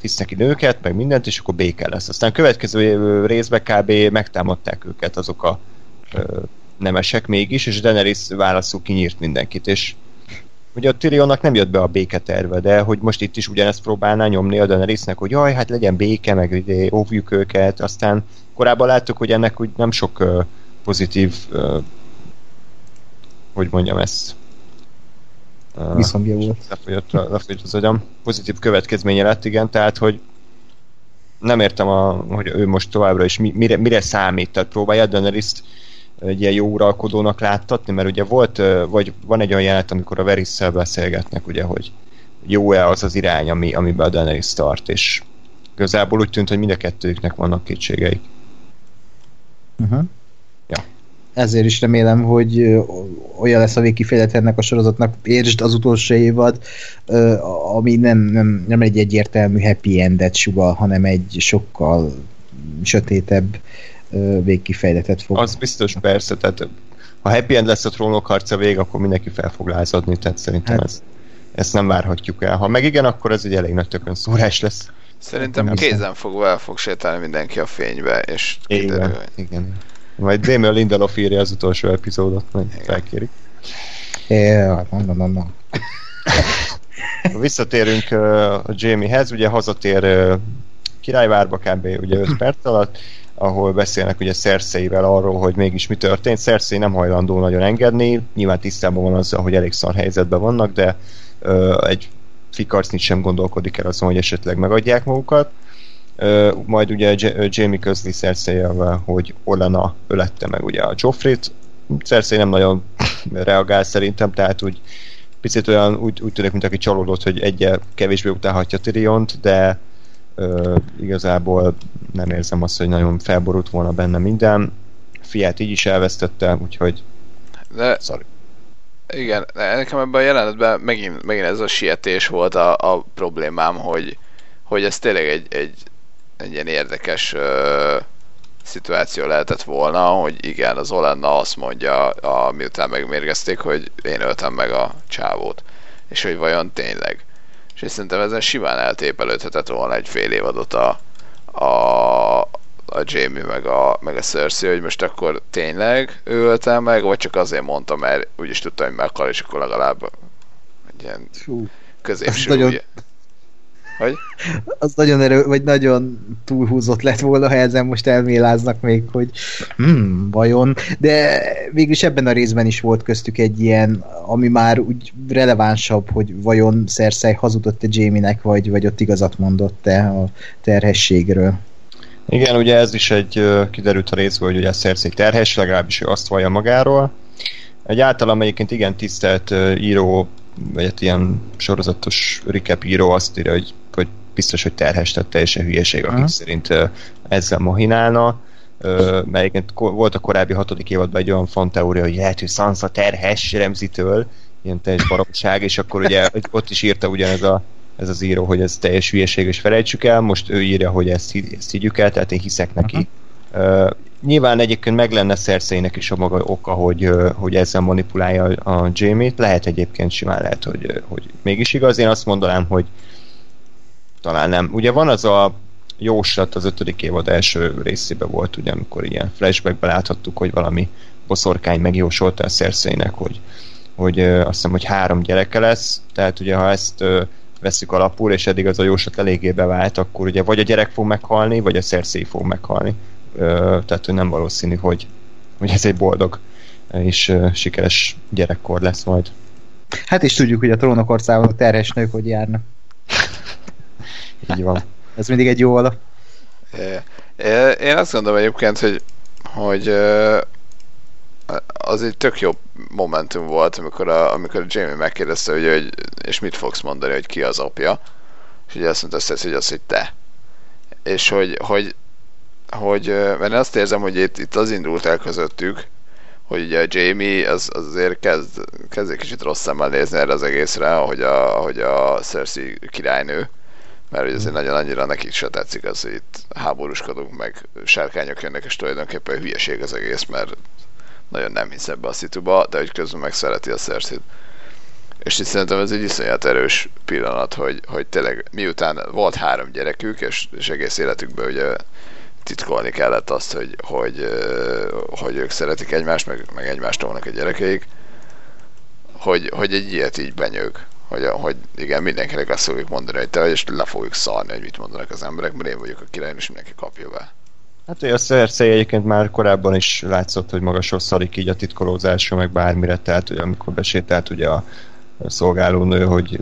visz neki nőket, meg mindent, és akkor béke lesz. Aztán a következő részben kb. megtámadták őket azok a nemesek mégis, és Daenerys válaszul kinyírt mindenkit, és ugye a Tyrionnak nem jött be a béketerve, de hogy most itt is ugyanezt próbálná nyomni a Daenerysnek, hogy jaj, hát legyen béke, meg ide óvjuk őket, aztán korábban láttuk, hogy ennek úgy nem sok pozitív hogy mondjam ezt Viszonyja volt. Lefogyott, lefogyott az agyam. Pozitív következménye lett, igen, tehát, hogy nem értem, a, hogy ő most továbbra is mire, mire számít, tehát próbálja Daenerys-t egy ilyen jó uralkodónak láttatni, mert ugye volt, vagy van egy olyan jelenet, amikor a Varys-szel beszélgetnek, ugye, hogy jó-e az az irány, ami, amiben a Daenerys tart, és igazából úgy tűnt, hogy mind a kettőjüknek vannak kétségeik. Uh-huh ezért is remélem, hogy olyan lesz a végkifejlet ennek a sorozatnak, értsd az utolsó évad, ami nem, nem, nem egy egyértelmű happy endet sugal, hanem egy sokkal sötétebb végkifejletet fog. Az biztos, persze, tehát ha happy end lesz a trónok harca vég, akkor mindenki fel fog lázadni, tehát szerintem hát. ez, ezt nem várhatjuk el. Ha meg igen, akkor ez egy elég nagy tökön szórás lesz. Szerintem kézen fogva el fog sétálni mindenki a fénybe, és kiderül, igen, igen. Majd Damien Lindelof írja az utolsó epizódot, majd felkérik. Ja, mondom, mondom. [laughs] Visszatérünk a Jamiehez, ugye hazatér királyvárba kb. ugye 5 [clears throat] perc alatt, ahol beszélnek ugye Cersei-vel arról, hogy mégis mi történt. Cersei nem hajlandó nagyon engedni, nyilván tisztában van azzal, hogy elég szar helyzetben vannak, de uh, egy fikarcnit sem gondolkodik el azon, hogy esetleg megadják magukat. Majd ugye Jamie közli cersei hogy Olena ölette meg ugye a Joffrey-t. Cersei nem nagyon reagál szerintem, tehát úgy picit olyan úgy, úgy tűnik, mint aki csalódott, hogy egyel kevésbé utálhatja Tyriont, de uh, igazából nem érzem azt, hogy nagyon felborult volna benne minden. Fiát így is elvesztette, úgyhogy de, Sorry. Igen, nekem ebben a jelenetben megint, megint ez a sietés volt a, a problémám, hogy, hogy ez tényleg egy, egy egy ilyen érdekes ö, szituáció lehetett volna, hogy igen, az Olenna azt mondja, a, miután megmérgezték, hogy én öltem meg a csávót. És hogy vajon tényleg. És én szerintem ezen simán eltépelődhetett volna egy fél évadot a, a, a Jamie meg a, meg a Cersei, hogy most akkor tényleg ő ölte meg, vagy csak azért mondta, mert úgyis tudta, hogy meghal, és akkor legalább egy ilyen középső nagyon... Hogy? Az nagyon erő, vagy nagyon túlhúzott lett volna, ha ezen most elméláznak még, hogy hmm, vajon. De végülis ebben a részben is volt köztük egy ilyen, ami már úgy relevánsabb, hogy vajon Cersei hazudott-e Jamie-nek, vagy, vagy ott igazat mondott-e a terhességről. Igen, ugye ez is egy kiderült a részből, hogy ugye Cersei terhes, legalábbis ő azt vallja magáról. Egy általam egyébként igen tisztelt író, vagy egy ilyen sorozatos recap író azt írja, hogy hogy biztos, hogy terhes, tehát teljesen hülyeség, akik uh-huh. szerint ezzel mohinálna. mert volt a korábbi hatodik évadban egy olyan fanteória, hogy lehet, hogy Sansa terhes Remzitől, ilyen teljes baromság, és akkor ugye [laughs] ott is írta ugyanez a, ez az író, hogy ez teljes hülyeség, és felejtsük el, most ő írja, hogy ezt, ezt higgyük el, tehát én hiszek neki. Uh-huh. Uh, nyilván egyébként meg lenne Cersei-nek is a maga oka, hogy, hogy ezzel manipulálja a Jamie-t, lehet egyébként simán lehet, hogy, hogy mégis igaz. Én azt mondanám, hogy talán nem. Ugye van az a jóslat az ötödik évad első részében volt, ugye, amikor ilyen flashbackben láthattuk, hogy valami boszorkány megjósolta a szerszének, hogy, hogy azt hiszem, hogy három gyereke lesz, tehát ugye ha ezt veszük alapul, és eddig az a jóslat eléggé bevált, akkor ugye vagy a gyerek fog meghalni, vagy a szerszély fog meghalni. Tehát nem valószínű, hogy, hogy ez egy boldog és sikeres gyerekkor lesz majd. Hát is tudjuk, hogy a trónok országban terhes nők hogy járnak. [laughs] Így van. Ez mindig egy jó alap. Én azt gondolom egyébként, hogy, hogy az egy tök jó momentum volt, amikor a, amikor a Jamie megkérdezte, hogy, hogy és mit fogsz mondani, hogy ki az apja, és ugye azt mondta, hogy az, hogy te. És hogy, hogy, hogy mert én azt érzem, hogy itt, itt az indult el közöttük, hogy ugye a Jamie az, az azért kezd, kezd egy kicsit rossz szemmel nézni erre az egészre, ahogy a, ahogy a Cersei királynő, mert hogy azért nagyon annyira nekik se tetszik az, hogy itt háborúskodunk, meg sárkányok jönnek, és tulajdonképpen hülyeség az egész, mert nagyon nem hisz ebbe a szituba, de hogy közben meg szereti a szerszét. És itt szerintem ez egy iszonyat erős pillanat, hogy, hogy tényleg miután volt három gyerekük, és, és egész életükben ugye titkolni kellett azt, hogy, hogy, hogy ők szeretik egymást, meg, meg egymást vannak a gyerekeik, hogy, hogy egy ilyet így benyög hogy, hogy igen, mindenkinek azt fogjuk mondani, hogy te és le fogjuk szarni, hogy mit mondanak az emberek, mert én vagyok a király, és mindenki kapja be. Hát hogy a Cersei egyébként már korábban is látszott, hogy magasról szarik így a titkolózásra, meg bármire, tehát hogy amikor besétált ugye a szolgálónő, hogy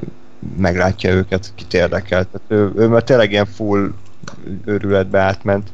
meglátja őket, kit érdekel. Tehát ő, ő már tényleg ilyen full őrületbe átment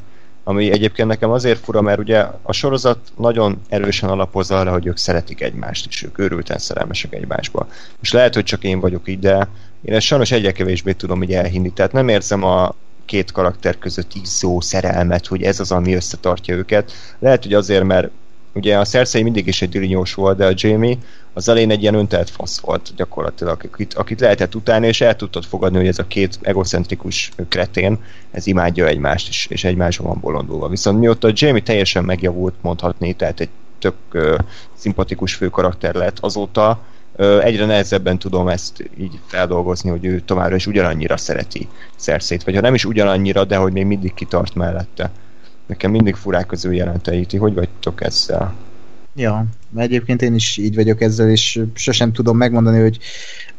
ami egyébként nekem azért fura, mert ugye a sorozat nagyon erősen alapozza arra, hogy ők szeretik egymást, és ők őrülten szerelmesek egymásba. És lehet, hogy csak én vagyok így, de én ezt sajnos egyre kevésbé tudom így elhinni. Tehát nem érzem a két karakter között izzó szerelmet, hogy ez az, ami összetartja őket. Lehet, hogy azért, mert Ugye a Cersei mindig is egy dilinyós volt, de a Jamie az elején egy ilyen öntelt fasz volt gyakorlatilag, akit, akit lehetett utálni, és el tudtad fogadni, hogy ez a két egocentrikus kretén, ez imádja egymást, és, és egymásban van bolondulva. Viszont mióta a Jamie teljesen megjavult, mondhatni, tehát egy tök uh, szimpatikus főkarakter lett, azóta uh, egyre nehezebben tudom ezt így feldolgozni, hogy ő továbbra is ugyanannyira szereti Cersei-t, vagy ha nem is ugyanannyira, de hogy még mindig kitart mellette. Nekem mindig furák az ő jelentei. Ti hogy vagytok ezzel? Ja, egyébként én is így vagyok ezzel, és sosem tudom megmondani, hogy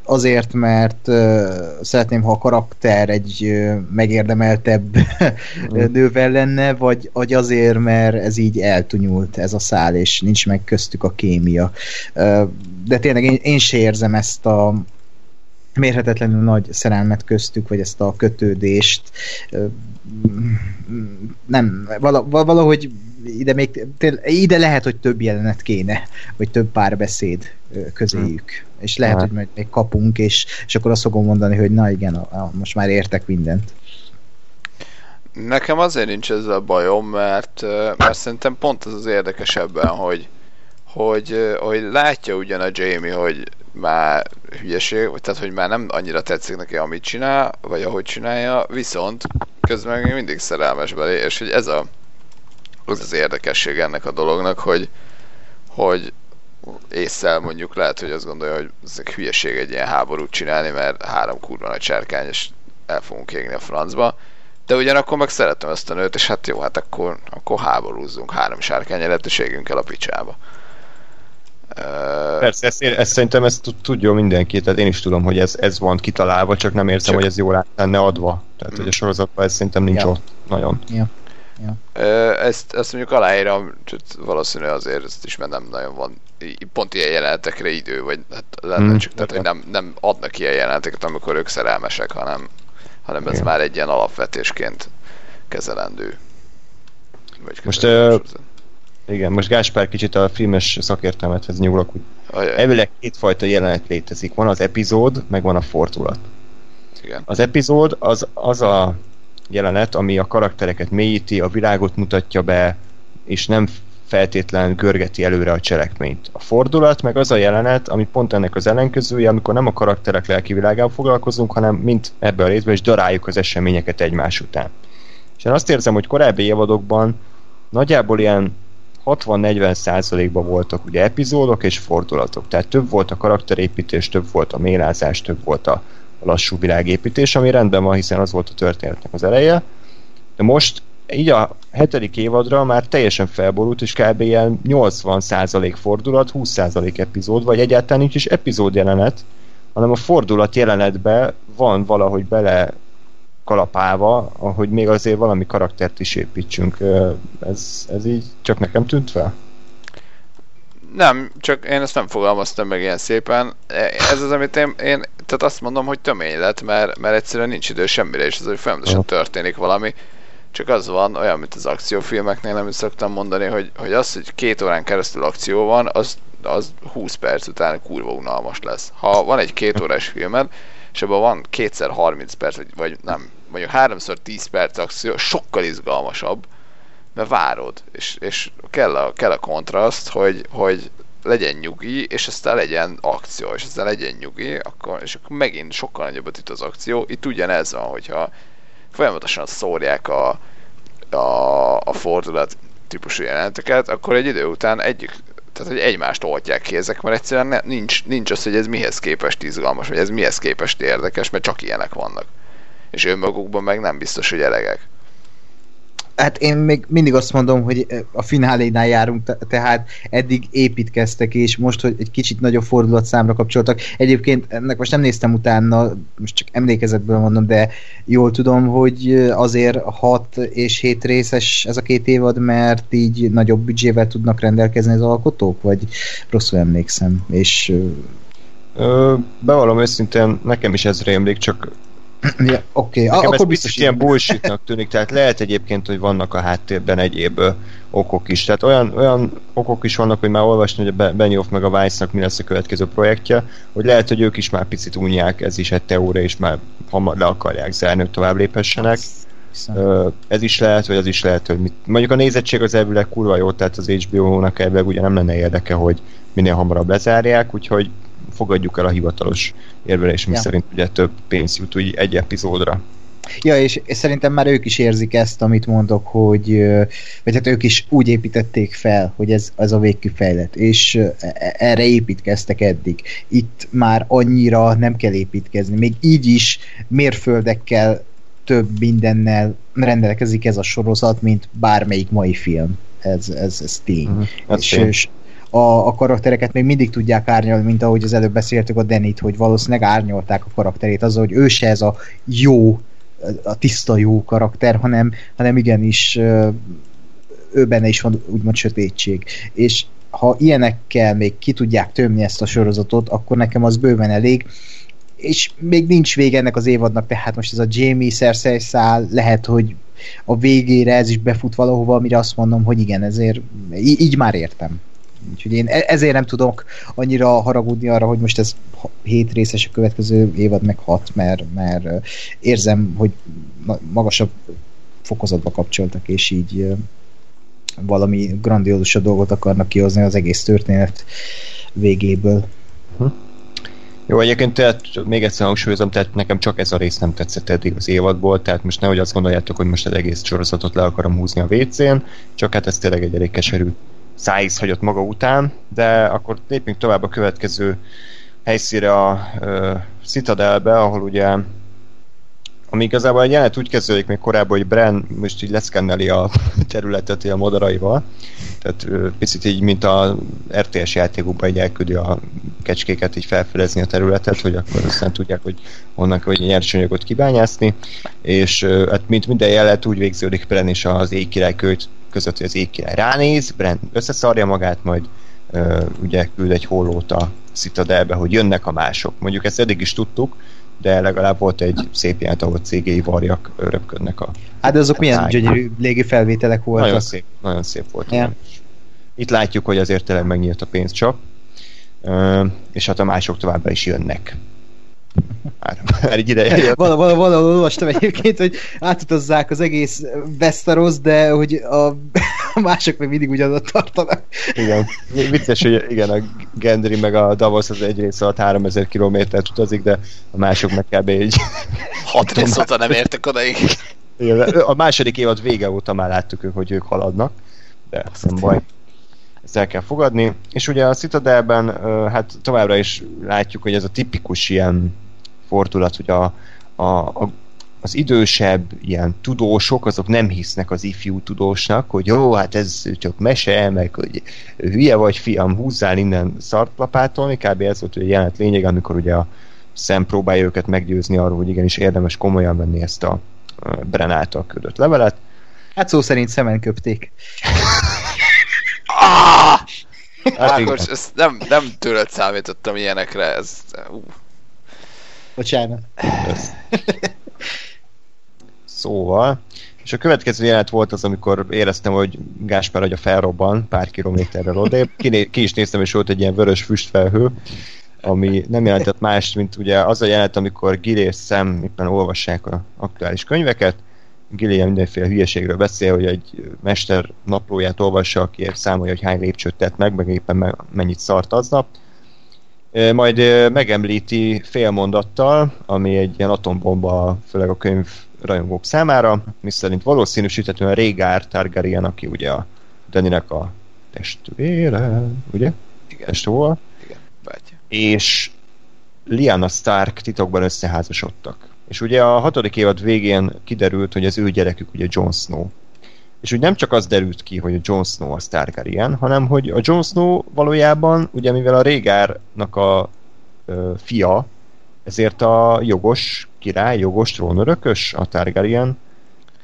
azért, mert uh, szeretném, ha a karakter egy uh, megérdemeltebb mm. nővel lenne, vagy, vagy azért, mert ez így eltunyult ez a szál, és nincs meg köztük a kémia. Uh, de tényleg én, én se érzem ezt a mérhetetlenül nagy szerelmet köztük, vagy ezt a kötődést. Nem, valahogy ide még ide lehet, hogy több jelenet kéne, vagy több párbeszéd közéjük. Hmm. És lehet, hogy majd még kapunk, és, és akkor azt fogom mondani, hogy na igen, a, a, most már értek mindent. Nekem azért nincs ez a bajom, mert, mert szerintem pont az az érdekesebben, hogy, hogy, hogy látja ugyan a Jamie, hogy már hülyeség, vagy tehát, hogy már nem annyira tetszik neki, amit csinál, vagy ahogy csinálja, viszont közben még mindig szerelmes belé, és hogy ez a az az érdekesség ennek a dolognak, hogy, hogy észszel mondjuk lehet, hogy azt gondolja, hogy ez egy hülyeség egy ilyen háborút csinálni, mert három kurva nagy sárkány, és el fogunk égni a francba, De ugyanakkor meg szeretem ezt a nőt, és hát jó, hát akkor, akkor háborúzzunk három sárkány lehetőségünkkel a picsába. Persze, ezt, ezt szerintem ezt tudja mindenki, tehát én is tudom, hogy ez, ez van kitalálva, csak nem érzem, csak... hogy ez jól lenne adva. Tehát, mm. hogy a sorozatban ez szerintem nincs ja. ott nagyon. Ja. Ja. Ezt, ezt mondjuk aláírom, valószínű azért ezt is, mert nem nagyon van pont ilyen jelenetekre idő, vagy hát lenne mm, csak, tehát hogy nem, nem adnak ilyen jeleneteket, amikor ők szerelmesek, hanem, hanem ez már egy ilyen alapvetésként kezelendő. Vagy Most uh, igen, most Gáspár kicsit a filmes szakértelmethez nyúlok, hogy elvileg kétfajta jelenet létezik. Van az epizód, meg van a fordulat. Igen. Az epizód az, az a jelenet, ami a karaktereket mélyíti, a világot mutatja be, és nem feltétlenül görgeti előre a cselekményt. A fordulat meg az a jelenet, ami pont ennek az ellenkezője, amikor nem a karakterek lelki világával foglalkozunk, hanem mint ebben a részben is daráljuk az eseményeket egymás után. És én azt érzem, hogy korábbi évadokban nagyjából ilyen 60-40 százalékban voltak ugye epizódok és fordulatok. Tehát több volt a karakterépítés, több volt a mélázás, több volt a lassú világépítés, ami rendben van, hiszen az volt a történetnek az eleje. De most így a hetedik évadra már teljesen felborult, és kb. ilyen 80% fordulat, 20% epizód, vagy egyáltalán nincs is epizód jelenet, hanem a fordulat jelenetbe van valahogy bele kalapálva, ahogy még azért valami karaktert is építsünk. Ez, ez így csak nekem tűnt fel? Nem, csak én ezt nem fogalmaztam meg ilyen szépen. Ez az, amit én, én tehát azt mondom, hogy tömény lett, mert, mert egyszerűen nincs idő semmire, és az, hogy folyamatosan történik valami. Csak az van, olyan, mint az akciófilmeknél, nem is szoktam mondani, hogy, hogy az, hogy két órán keresztül akció van, az, az 20 perc után kurva unalmas lesz. Ha van egy két órás filmed, és abban van kétszer 30 perc, vagy, vagy nem, mondjuk háromszor 10 perc akció, sokkal izgalmasabb, mert várod, és, és kell, a, kell a kontraszt, hogy, hogy legyen nyugi, és aztán legyen akció, és aztán legyen nyugi, akkor, és akkor megint sokkal nagyobbat itt az akció. Itt ugyanez van, hogyha folyamatosan szórják a, a, a fordulat típusú jelenteket, akkor egy idő után egyik, tehát hogy egymást oltják ki ezek, mert egyszerűen ne, nincs, nincs az, hogy ez mihez képest izgalmas, vagy ez mihez képest érdekes, mert csak ilyenek vannak. És önmagukban meg nem biztos, hogy elegek. Hát én még mindig azt mondom, hogy a finálénál járunk, tehát eddig építkeztek, és most, hogy egy kicsit nagyobb fordulat számra kapcsoltak. Egyébként ennek most nem néztem utána, most csak emlékezetből mondom, de jól tudom, hogy azért 6 és 7 részes ez a két évad, mert így nagyobb büdzsével tudnak rendelkezni az alkotók, vagy rosszul emlékszem, és Ö, bevallom őszintén, nekem is ez rémlik, csak Ja, Oké, okay. akkor biztos ilyen bullshitnak tűnik, tehát lehet egyébként, hogy vannak a háttérben egyéb okok is. Tehát olyan, olyan okok is vannak, hogy már olvasni, hogy a Benioff meg a Vice-nak mi lesz a következő projektje, hogy lehet, hogy ők is már picit unják, ez is egy teória, és már hamar le akarják zárni, hogy tovább léphessenek. Ez is lehet, vagy az is lehet, hogy mit... mondjuk a nézettség az elvileg kurva jó, tehát az HBO-nak elvileg ugye nem lenne érdeke, hogy minél hamarabb lezárják, úgyhogy fogadjuk el a hivatalos érvelés, mi ja. szerint ugye több pénz jut úgy egy epizódra. Ja, és, szerintem már ők is érzik ezt, amit mondok, hogy vagy hát ők is úgy építették fel, hogy ez, ez a végkifejlet, és e, erre építkeztek eddig. Itt már annyira nem kell építkezni, még így is mérföldekkel több mindennel rendelkezik ez a sorozat, mint bármelyik mai film. Ez, ez, ez tény. Uh-huh. És, és a, a karaktereket még mindig tudják árnyalni, mint ahogy az előbb beszéltük a Denit, hogy valószínűleg árnyalták a karakterét azzal, hogy ő se ez a jó, a tiszta jó karakter, hanem, hanem igenis ő benne is van úgymond sötétség. És ha ilyenekkel még ki tudják tömni ezt a sorozatot, akkor nekem az bőven elég, és még nincs vége ennek az évadnak, tehát most ez a Jamie Cersei szál lehet, hogy a végére ez is befut valahova, amire azt mondom, hogy igen, ezért így már értem. Úgyhogy én e- ezért nem tudok annyira haragudni arra, hogy most ez hét részes a következő évad, meg hat, mert, mert érzem, hogy magasabb fokozatba kapcsoltak, és így valami grandiózusabb dolgot akarnak kihozni az egész történet végéből. Hm. Jó, egyébként tehát még egyszer hangsúlyozom, tehát nekem csak ez a rész nem tetszett eddig az évadból, tehát most nehogy azt gondoljátok, hogy most az egész sorozatot le akarom húzni a WC-n, csak hát ez tényleg egy elég keserű szájíz hagyott maga után, de akkor lépjünk tovább a következő helyszíre a uh, Citadelbe, ahol ugye ami igazából egy jelenet úgy kezdődik még korábban, hogy Bren most így leszkenneli a [laughs] területet a madaraival, tehát picit így, mint a RTS játékokban így elküldi a kecskéket így felfedezni a területet, hogy akkor aztán tudják, hogy honnan kell hogy nyersanyagot kibányászni, és hát mint minden jelenet úgy végződik Bren és az égkirály költ között, hogy az égkirály ránéz, Bren összeszarja magát, majd ugye küld egy hollót a Citadelbe, hogy jönnek a mások. Mondjuk ezt eddig is tudtuk, de legalább volt egy szép jelent, ahol CGI varjak röpködnek a... Hát de azok milyen gyönyörű légi felvételek voltak. Nagyon szép, nagyon szép volt. Ja. Itt látjuk, hogy azért tényleg megnyílt a pénzcsap, és hát a mások továbbra is jönnek. Már, már egy ideje jött. Val- val- valahol olvastam egyébként, hogy átutazzák az egész Westeros, de hogy a, mások még mindig ugyanott tartanak. Igen. Vicces, hogy igen, a Gendry meg a Davos az egy rész alatt 3000 kilométert utazik, de a mások meg kb. egy Hat rész [laughs] óta nem értek odaig. Igen, A második évad vége óta már láttuk, hogy ők haladnak, de nem baj. Ezt el kell fogadni. És ugye a Citadelben hát továbbra is látjuk, hogy ez a tipikus ilyen fordulat, hogy a, a, a az idősebb ilyen tudósok, azok nem hisznek az ifjú tudósnak, hogy jó, hát ez csak mese, meg hogy hülye vagy fiam, húzzál innen szartlapától, kb. ez volt a jelenet lényeg, amikor ugye a szem próbálja őket meggyőzni arról, hogy igenis érdemes komolyan venni ezt a Bren által küldött levelet. Hát szó szerint szemen köpték. Ah! Hát. Ákos, ezt nem, nem tőled számítottam ilyenekre, ez... Uh. Bocsánat. Ez. Szóval, és a következő jelenet volt az, amikor éreztem, hogy Gáspár agya felrobban pár kilométerrel odébb. Ki, ki is néztem, és volt egy ilyen vörös füstfelhő, ami nem jelentett más, mint ugye az a jelenet, amikor Gil és Sam éppen olvassák a aktuális könyveket, Gil ilyen mindenféle hülyeségről beszél, hogy egy mester naplóját olvassa, aki számolja, hogy hány lépcsőt tett meg, meg éppen me- mennyit szart aznap. Majd megemlíti félmondattal, ami egy ilyen atombomba, főleg a könyv rajongók számára, miszerint valószínűsíthetően Rhaegar Targaryen, aki ugye a Daninek a testvére, ugye? Igen, Testvére. igen, bátya. És Lyanna Stark titokban összeházasodtak. És ugye a hatodik évad végén kiderült, hogy az ő gyerekük ugye Jon Snow. És úgy nem csak az derült ki, hogy a Jon Snow a Targaryen, hanem hogy a Jon Snow valójában, ugye mivel a Rhaegarnak a ö, fia, ezért a jogos király, jogos trónörökös a Targaryen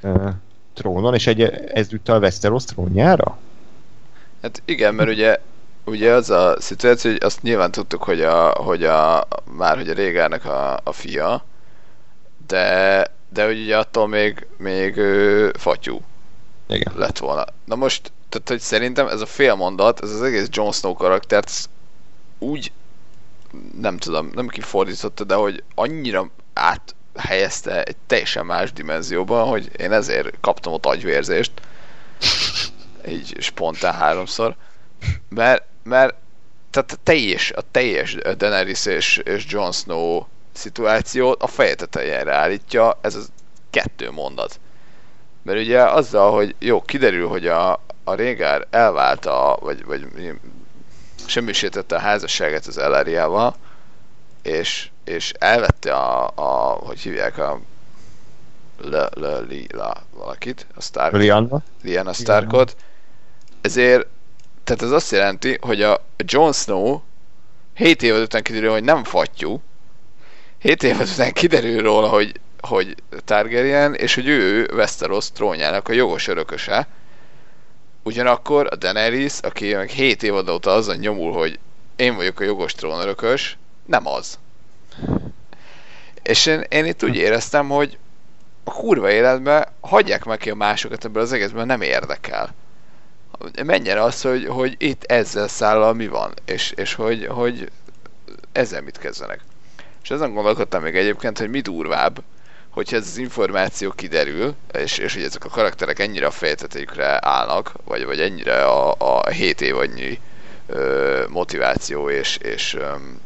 ö, trónon, és egy ezúttal Westeros trónjára? Hát igen, mert ugye, ugye az a szituáció, hogy azt nyilván tudtuk, hogy a, hogy a már hogy a Régárnak a, a fia, de, de hogy ugye attól még, még ő, fatyú Igen. lett volna. Na most, tehát hogy szerintem ez a fél mondat, ez az egész Jon Snow karaktert úgy nem tudom, nem kifordította, de hogy annyira áthelyezte egy teljesen más dimenzióba, hogy én ezért kaptam ott agyvérzést. Így spontán háromszor. Mert, mert tehát a teljes, a teljes Daenerys és, és Jon Snow szituációt a feje tetejére állítja ez a kettő mondat. Mert ugye azzal, hogy jó, kiderül, hogy a, a Régár elválta, vagy, vagy semmisítette a házasságát az Elariával, és, és elvette a, a, hogy hívják a le, le, li, la, valakit, a Stark, Lyanna? Lyanna Starkot, ezért, tehát ez azt jelenti, hogy a Jon Snow 7 év után kiderül, hogy nem fattyú, 7 év után kiderül róla, hogy, hogy Targaryen, és hogy ő Westeros trónjának a jogos örököse, Ugyanakkor a Daenerys, aki meg 7 év óta azon nyomul, hogy én vagyok a jogos trónörökös, nem az. És én, én itt úgy éreztem, hogy a kurva életben hagyják meg ki a másokat ebből az egészben, nem érdekel. Menjen az, hogy, hogy itt ezzel szállal mi van, és, és hogy, hogy ezzel mit kezdenek. És ezen gondolkodtam még egyébként, hogy mi durvább, hogyha ez az információ kiderül, és, és hogy ezek a karakterek ennyire a fejtetejükre állnak, vagy, vagy ennyire a, a 7 évadnyi ö, motiváció és, és, öm,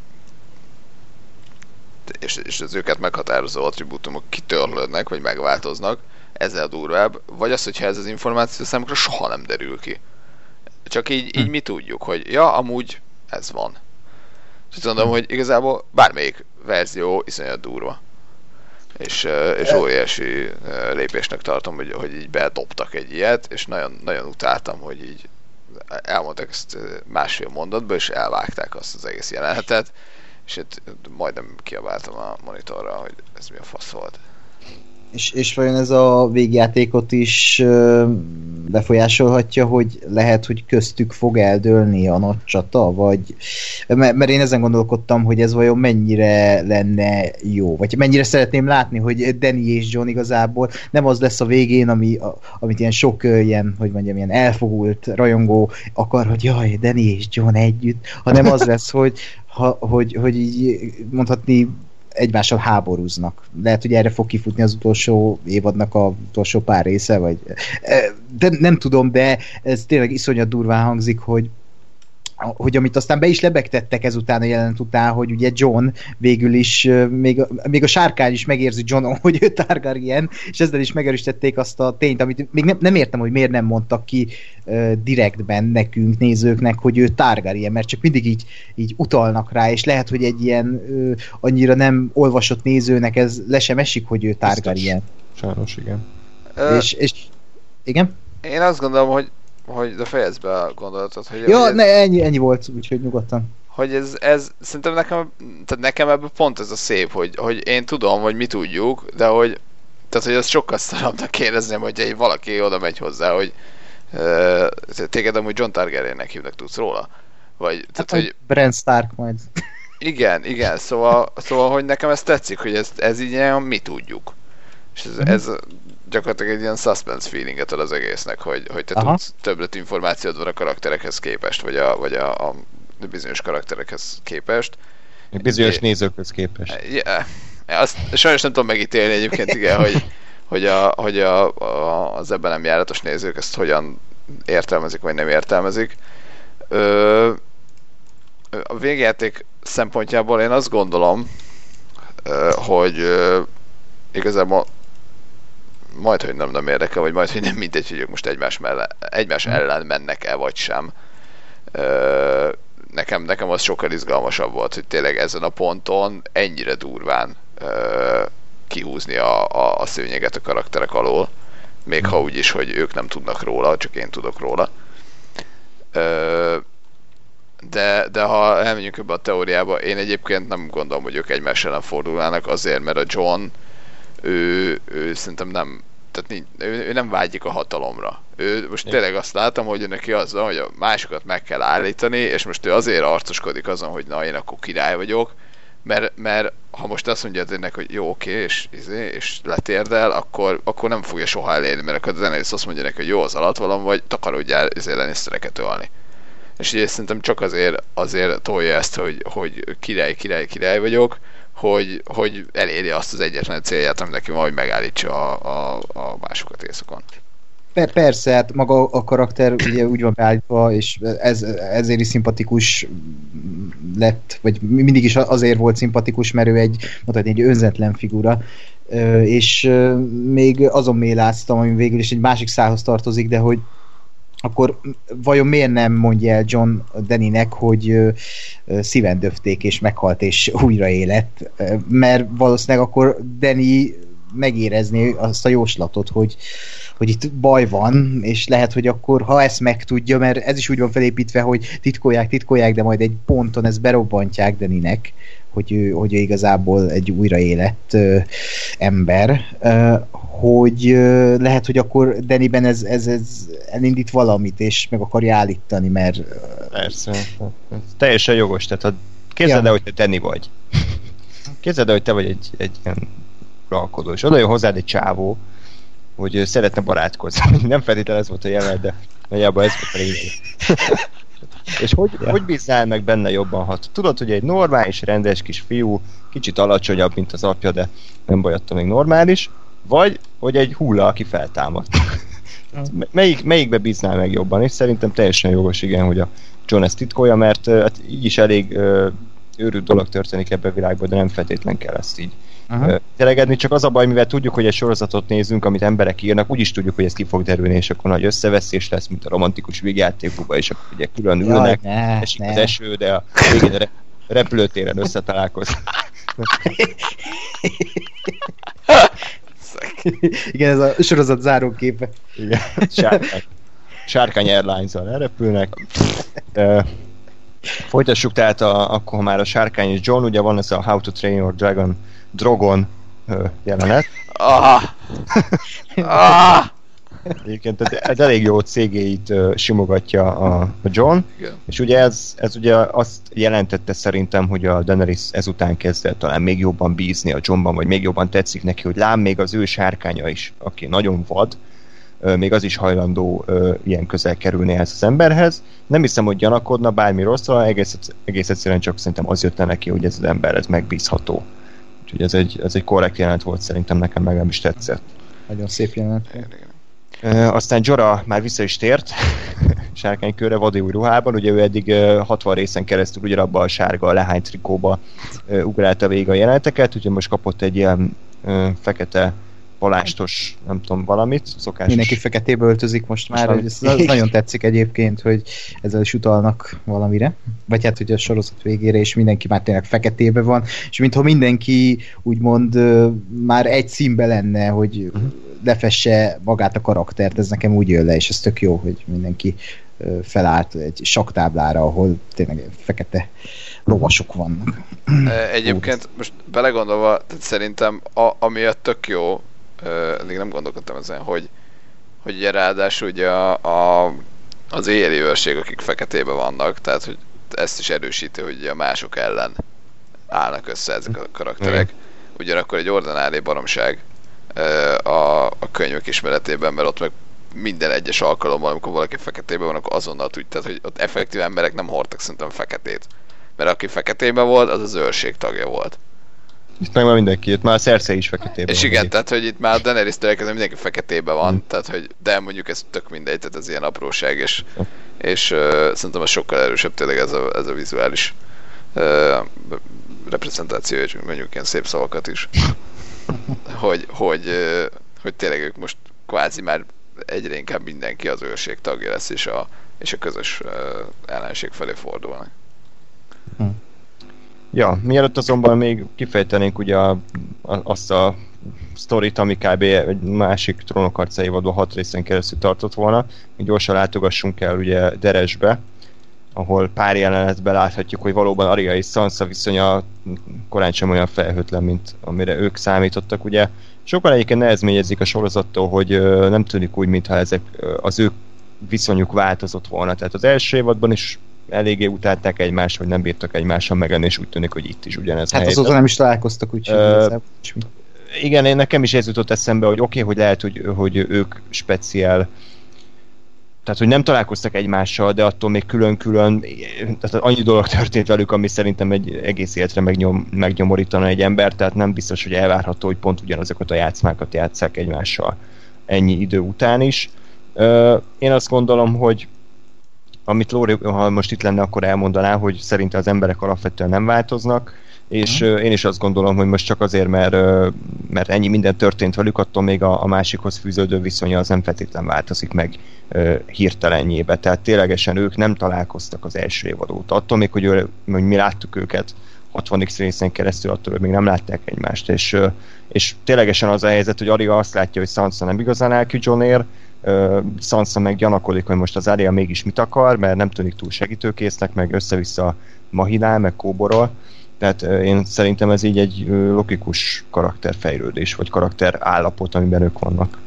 és, és az őket meghatározó attribútumok kitörlődnek, vagy megváltoznak, ezzel a durvább, vagy az, hogyha ez az információ számukra soha nem derül ki. Csak így, így Hm. mi tudjuk, hogy ja, amúgy ez van. És azt mondom, hogy igazából bármelyik verzió iszonyat durva. És, és óriási lépésnek tartom, hogy, hogy így bedobtak egy ilyet, és nagyon, nagyon utáltam, hogy így elmondták ezt másfél mondatba, és elvágták azt az egész jelenetet, és itt majdnem kiabáltam a monitorra, hogy ez mi a fasz volt. És, és vajon ez a végjátékot is befolyásolhatja, hogy lehet, hogy köztük fog eldőlni a nagy csata, vagy mert én ezen gondolkodtam, hogy ez vajon mennyire lenne jó, vagy mennyire szeretném látni, hogy Danny és John igazából nem az lesz a végén, ami, a, amit ilyen sok ilyen, hogy mondjam, ilyen elfogult rajongó akar, hogy jaj, Danny és John együtt, hanem az [laughs] lesz, hogy, ha, hogy, hogy így mondhatni egymással háborúznak. Lehet, hogy erre fog kifutni az utolsó évadnak a utolsó pár része, vagy de nem tudom, de ez tényleg iszonyat durván hangzik, hogy hogy amit aztán be is lebegtettek ezután a jelenet után, hogy ugye John végül is, még, még a sárkány is megérzi John, [laughs] hogy ő Targaryen, és ezzel is megerősítették azt a tényt, amit még nem, nem értem, hogy miért nem mondtak ki uh, direktben nekünk, nézőknek, hogy ő Targaryen, mert csak mindig így, így utalnak rá, és lehet, hogy egy ilyen uh, annyira nem olvasott nézőnek ez le sem esik, hogy ő Targaryen. Sajnos, igen. És, és igen? Én azt gondolom, hogy hogy de fejezd be a gondolatot. Hogy ja, ne, ennyi, ennyi volt, úgyhogy nyugodtan. Hogy ez, ez, szerintem nekem, tehát nekem ebben pont ez a szép, hogy, hogy én tudom, hogy mi tudjuk, de hogy, tehát hogy az sokkal szarabbnak kérdezném, hogy egy valaki oda megy hozzá, hogy uh, téged amúgy John Targaryennek hívnak, tudsz róla? Vagy, tehát, hát, hogy... Brand Stark majd. Igen, igen, szóval, szóval, hogy nekem ez tetszik, hogy ez, ez így ilyen, mi tudjuk. És ez, ez gyakorlatilag egy ilyen suspense feelinget ad az egésznek, hogy, hogy te Aha. tudsz többlet információd van a karakterekhez képest, vagy a, vagy a, a bizonyos karakterekhez képest. Bizonyos é, nézőkhöz képest. Yeah. Azt sajnos nem tudom megítélni egyébként, igen, hogy, hogy, a, hogy a, a, az ebben nem járatos nézők ezt hogyan értelmezik, vagy nem értelmezik. Ö, a végjáték szempontjából én azt gondolom, hogy igazából majd, hogy nem, nem érdekel, vagy majd, hogy nem mindegy, hogy ők most egymás, melle, egymás hmm. ellen mennek-e, vagy sem. Ö, nekem, nekem az sokkal izgalmasabb volt, hogy tényleg ezen a ponton ennyire durván ö, kihúzni a, a, a szőnyeget a karakterek alól, még ha úgy is, hogy ők nem tudnak róla, csak én tudok róla. Ö, de, de ha elmegyünk ebbe a teóriába, én egyébként nem gondolom, hogy ők egymás ellen fordulnának azért, mert a John ő, ő szerintem nem, tehát ő, ő nem vágyik a hatalomra. Ő most tényleg azt látom, hogy neki az van, hogy a másokat meg kell állítani, és most ő azért arcoskodik azon, hogy na én akkor király vagyok, mert, mert ha most azt mondja ennek, hogy jó, oké, és, izé, és letérdel, akkor, akkor nem fogja soha elérni, mert akkor az Daenerys azt mondja neki, hogy jó, az alatt valam, vagy takarodjál izé Lannistereket ölni. És ugye szerintem csak azért, azért tolja ezt, hogy, hogy király, király, király vagyok, hogy, hogy elérje azt az egyetlen célját, ami neki majd megállítsa a, a, a másokat éjszakon. Persze, hát maga a karakter ugye úgy van beállítva, és ez, ezért is szimpatikus lett, vagy mindig is azért volt szimpatikus, mert ő egy, mondhatni, egy önzetlen figura, és még azon méláztam, ami végül is egy másik szához tartozik, de hogy akkor vajon miért nem mondja el John Deninek, hogy szíven döfték és meghalt és újra élet, mert valószínűleg akkor Deni megérezni azt a jóslatot, hogy, hogy itt baj van, és lehet, hogy akkor, ha ezt megtudja, mert ez is úgy van felépítve, hogy titkolják, titkolják, de majd egy ponton ezt berobbantják Deninek, hogy ő, hogy ő igazából egy újraélett ö, ember, ö, hogy lehet, hogy akkor Deniben ez, ez, ez elindít valamit, és meg akarja állítani, mert... Persze. Teljesen jogos, tehát ha képzeld ja. el, hogy te Deni vagy. Képzeld el, hogy te vagy egy, egy ilyen uralkodó, és oda jön hozzád egy csávó, hogy szeretne barátkozni. [laughs] Nem feltétlenül ez volt a jelenet, de nagyjából ez volt a lényeg. [laughs] És hogy, ja. hogy bízzál meg benne jobban, ha tudod, hogy egy normális, rendes kis fiú, kicsit alacsonyabb, mint az apja, de nem baj, attól még normális, vagy hogy egy hulla, aki feltámad. [laughs] Melyik, melyikbe bíznál meg jobban? És szerintem teljesen jogos, igen, hogy a John ezt titkolja, mert hát így is elég uh, őrült dolog történik ebben a világban, de nem feltétlen kell ezt így telegedni, csak az a baj, mivel tudjuk, hogy egy sorozatot nézünk, amit emberek írnak, úgyis tudjuk, hogy ez ki fog derülni, és akkor nagy összeveszés lesz, mint a romantikus végjátékokban, és akkor ugye külön ülnek, Jaj, ne, esik ne. az eső, de a végén a repülőtéren összetalálkoznak. [laughs] [laughs] Igen, ez a sorozat záróképe. Igen, [laughs] sárkány, sárkány Airlines-al elrepülnek. Uh, folytassuk tehát a, akkor már a sárkány és John, ugye van ez a How to Train Your Dragon Drogon uh, jelenet. Ah! [laughs] Ah! Egyébként ez, ez elég jó cégéit uh, simogatja a, a John, Igen. és ugye ez, ez ugye azt jelentette szerintem, hogy a Daenerys ezután kezdett talán még jobban bízni a Johnban, vagy még jobban tetszik neki, hogy lám még az ő sárkánya is, aki nagyon vad, még az is hajlandó ilyen közel kerülni ehhez az emberhez. Nem hiszem, hogy gyanakodna bármi rosszra, egész, egész egyszerűen csak szerintem az jött le neki, hogy ez az ember ez megbízható. Úgyhogy ez egy, ez egy korrekt jelent volt szerintem, nekem meg nem is tetszett. Nagyon szép jelenet. Igen, aztán Jora már vissza is tért [laughs] sárkánykörre vadi új ruhában, ugye ő eddig uh, 60 részen keresztül ugyanabba a sárga lehány trikóba ugrálta végig a jeleneteket, úgyhogy most kapott egy ilyen fekete palástos, nem tudom, valamit, szokásos. Mindenki feketébe öltözik most már, Most ez az [laughs] nagyon tetszik egyébként, hogy ezzel is utalnak valamire. Vagy hát, hogy a sorozat végére is mindenki már tényleg feketébe van, és mintha mindenki úgymond már egy színbe lenne, hogy lefesse magát a karaktert, ez nekem úgy jön le, és ez tök jó, hogy mindenki felállt egy saktáblára, ahol tényleg fekete lovasok vannak. Egyébként most belegondolva, tehát szerintem a, amiatt tök jó, eddig nem gondolkodtam ezen, hogy, hogy ugye ráadásul ugye a, a, az éjjeli őrség, akik feketébe vannak, tehát hogy ezt is erősíti, hogy a mások ellen állnak össze ezek a karakterek. Ugyanakkor egy ordinári baromság a, a könyvek ismeretében, mert ott meg minden egyes alkalommal, amikor valaki feketében van, akkor azonnal úgy, tehát hogy ott effektív emberek nem hordtak szerintem feketét. Mert aki feketében volt, az az őrség tagja volt. Itt meg már mindenki, itt már a Cersei is feketében. És van, igen, ugye. tehát hogy itt már a Daenerys elkezdve mindenki feketében van, Mm. tehát hogy, de mondjuk ez tök mindegy, tehát ez ilyen apróság, és, és uh, szerintem ez sokkal erősebb tényleg ez a, ez a vizuális uh, reprezentáció, és mondjuk ilyen szép szavakat is, hogy, hogy, hogy tényleg ők most kvázi már egyre inkább mindenki az őrség tagja lesz, és a, és a közös ellenség felé fordulnak. Ja, mielőtt azonban még kifejtenénk ugye a, a, azt a sztorit, ami kb. egy másik trónokharca évadban hat részen keresztül tartott volna, még gyorsan látogassunk el ugye Deresbe, ahol pár jelenetben láthatjuk, hogy valóban Arya és Sansa viszonya korán sem olyan felhőtlen, mint amire ők számítottak, ugye. Sokan egyébként nehezményezik a sorozattól, hogy ö, nem tűnik úgy, mintha ezek ö, az ő viszonyuk változott volna. Tehát az első évadban is eléggé utálták egymást, hogy nem bírtak egymással megenni, és úgy tűnik, hogy itt is ugyanez Hát helyzet. azóta nem is találkoztak, úgyhogy. Igen, én nekem is ez jutott eszembe, hogy oké, okay, hogy lehet, hogy, hogy ők speciál, tehát, hogy nem találkoztak egymással, de attól még külön-külön, tehát annyi dolog történt velük, ami szerintem egy egész életre megnyom, megnyomorítana egy ember, tehát nem biztos, hogy elvárható, hogy pont ugyanazokat a játszmákat játsszák egymással ennyi idő után is. Én azt gondolom, hogy amit Lóri, ha most itt lenne, akkor elmondaná, hogy szerinte az emberek alapvetően nem változnak, és uh, én is azt gondolom, hogy most csak azért, mert, mert ennyi minden történt velük, attól még a, a másikhoz fűződő viszonya az nem feltétlen változik meg hirtelenjébe. Tehát ténylegesen ők nem találkoztak az első évad óta. Attól még, hogy, ő, hogy mi láttuk őket 60x részen keresztül, attól még nem látták egymást. És, és ténylegesen az a helyzet, hogy Arya azt látja, hogy Sansa nem igazán elkü Johnér, Sansa meg gyanakodik, hogy most az Arya mégis mit akar, mert nem tűnik túl segítőkésznek, meg össze-vissza mahilál, meg kóborol. Tehát én szerintem ez így egy logikus karakterfejlődés, vagy karakter állapot, amiben ők vannak.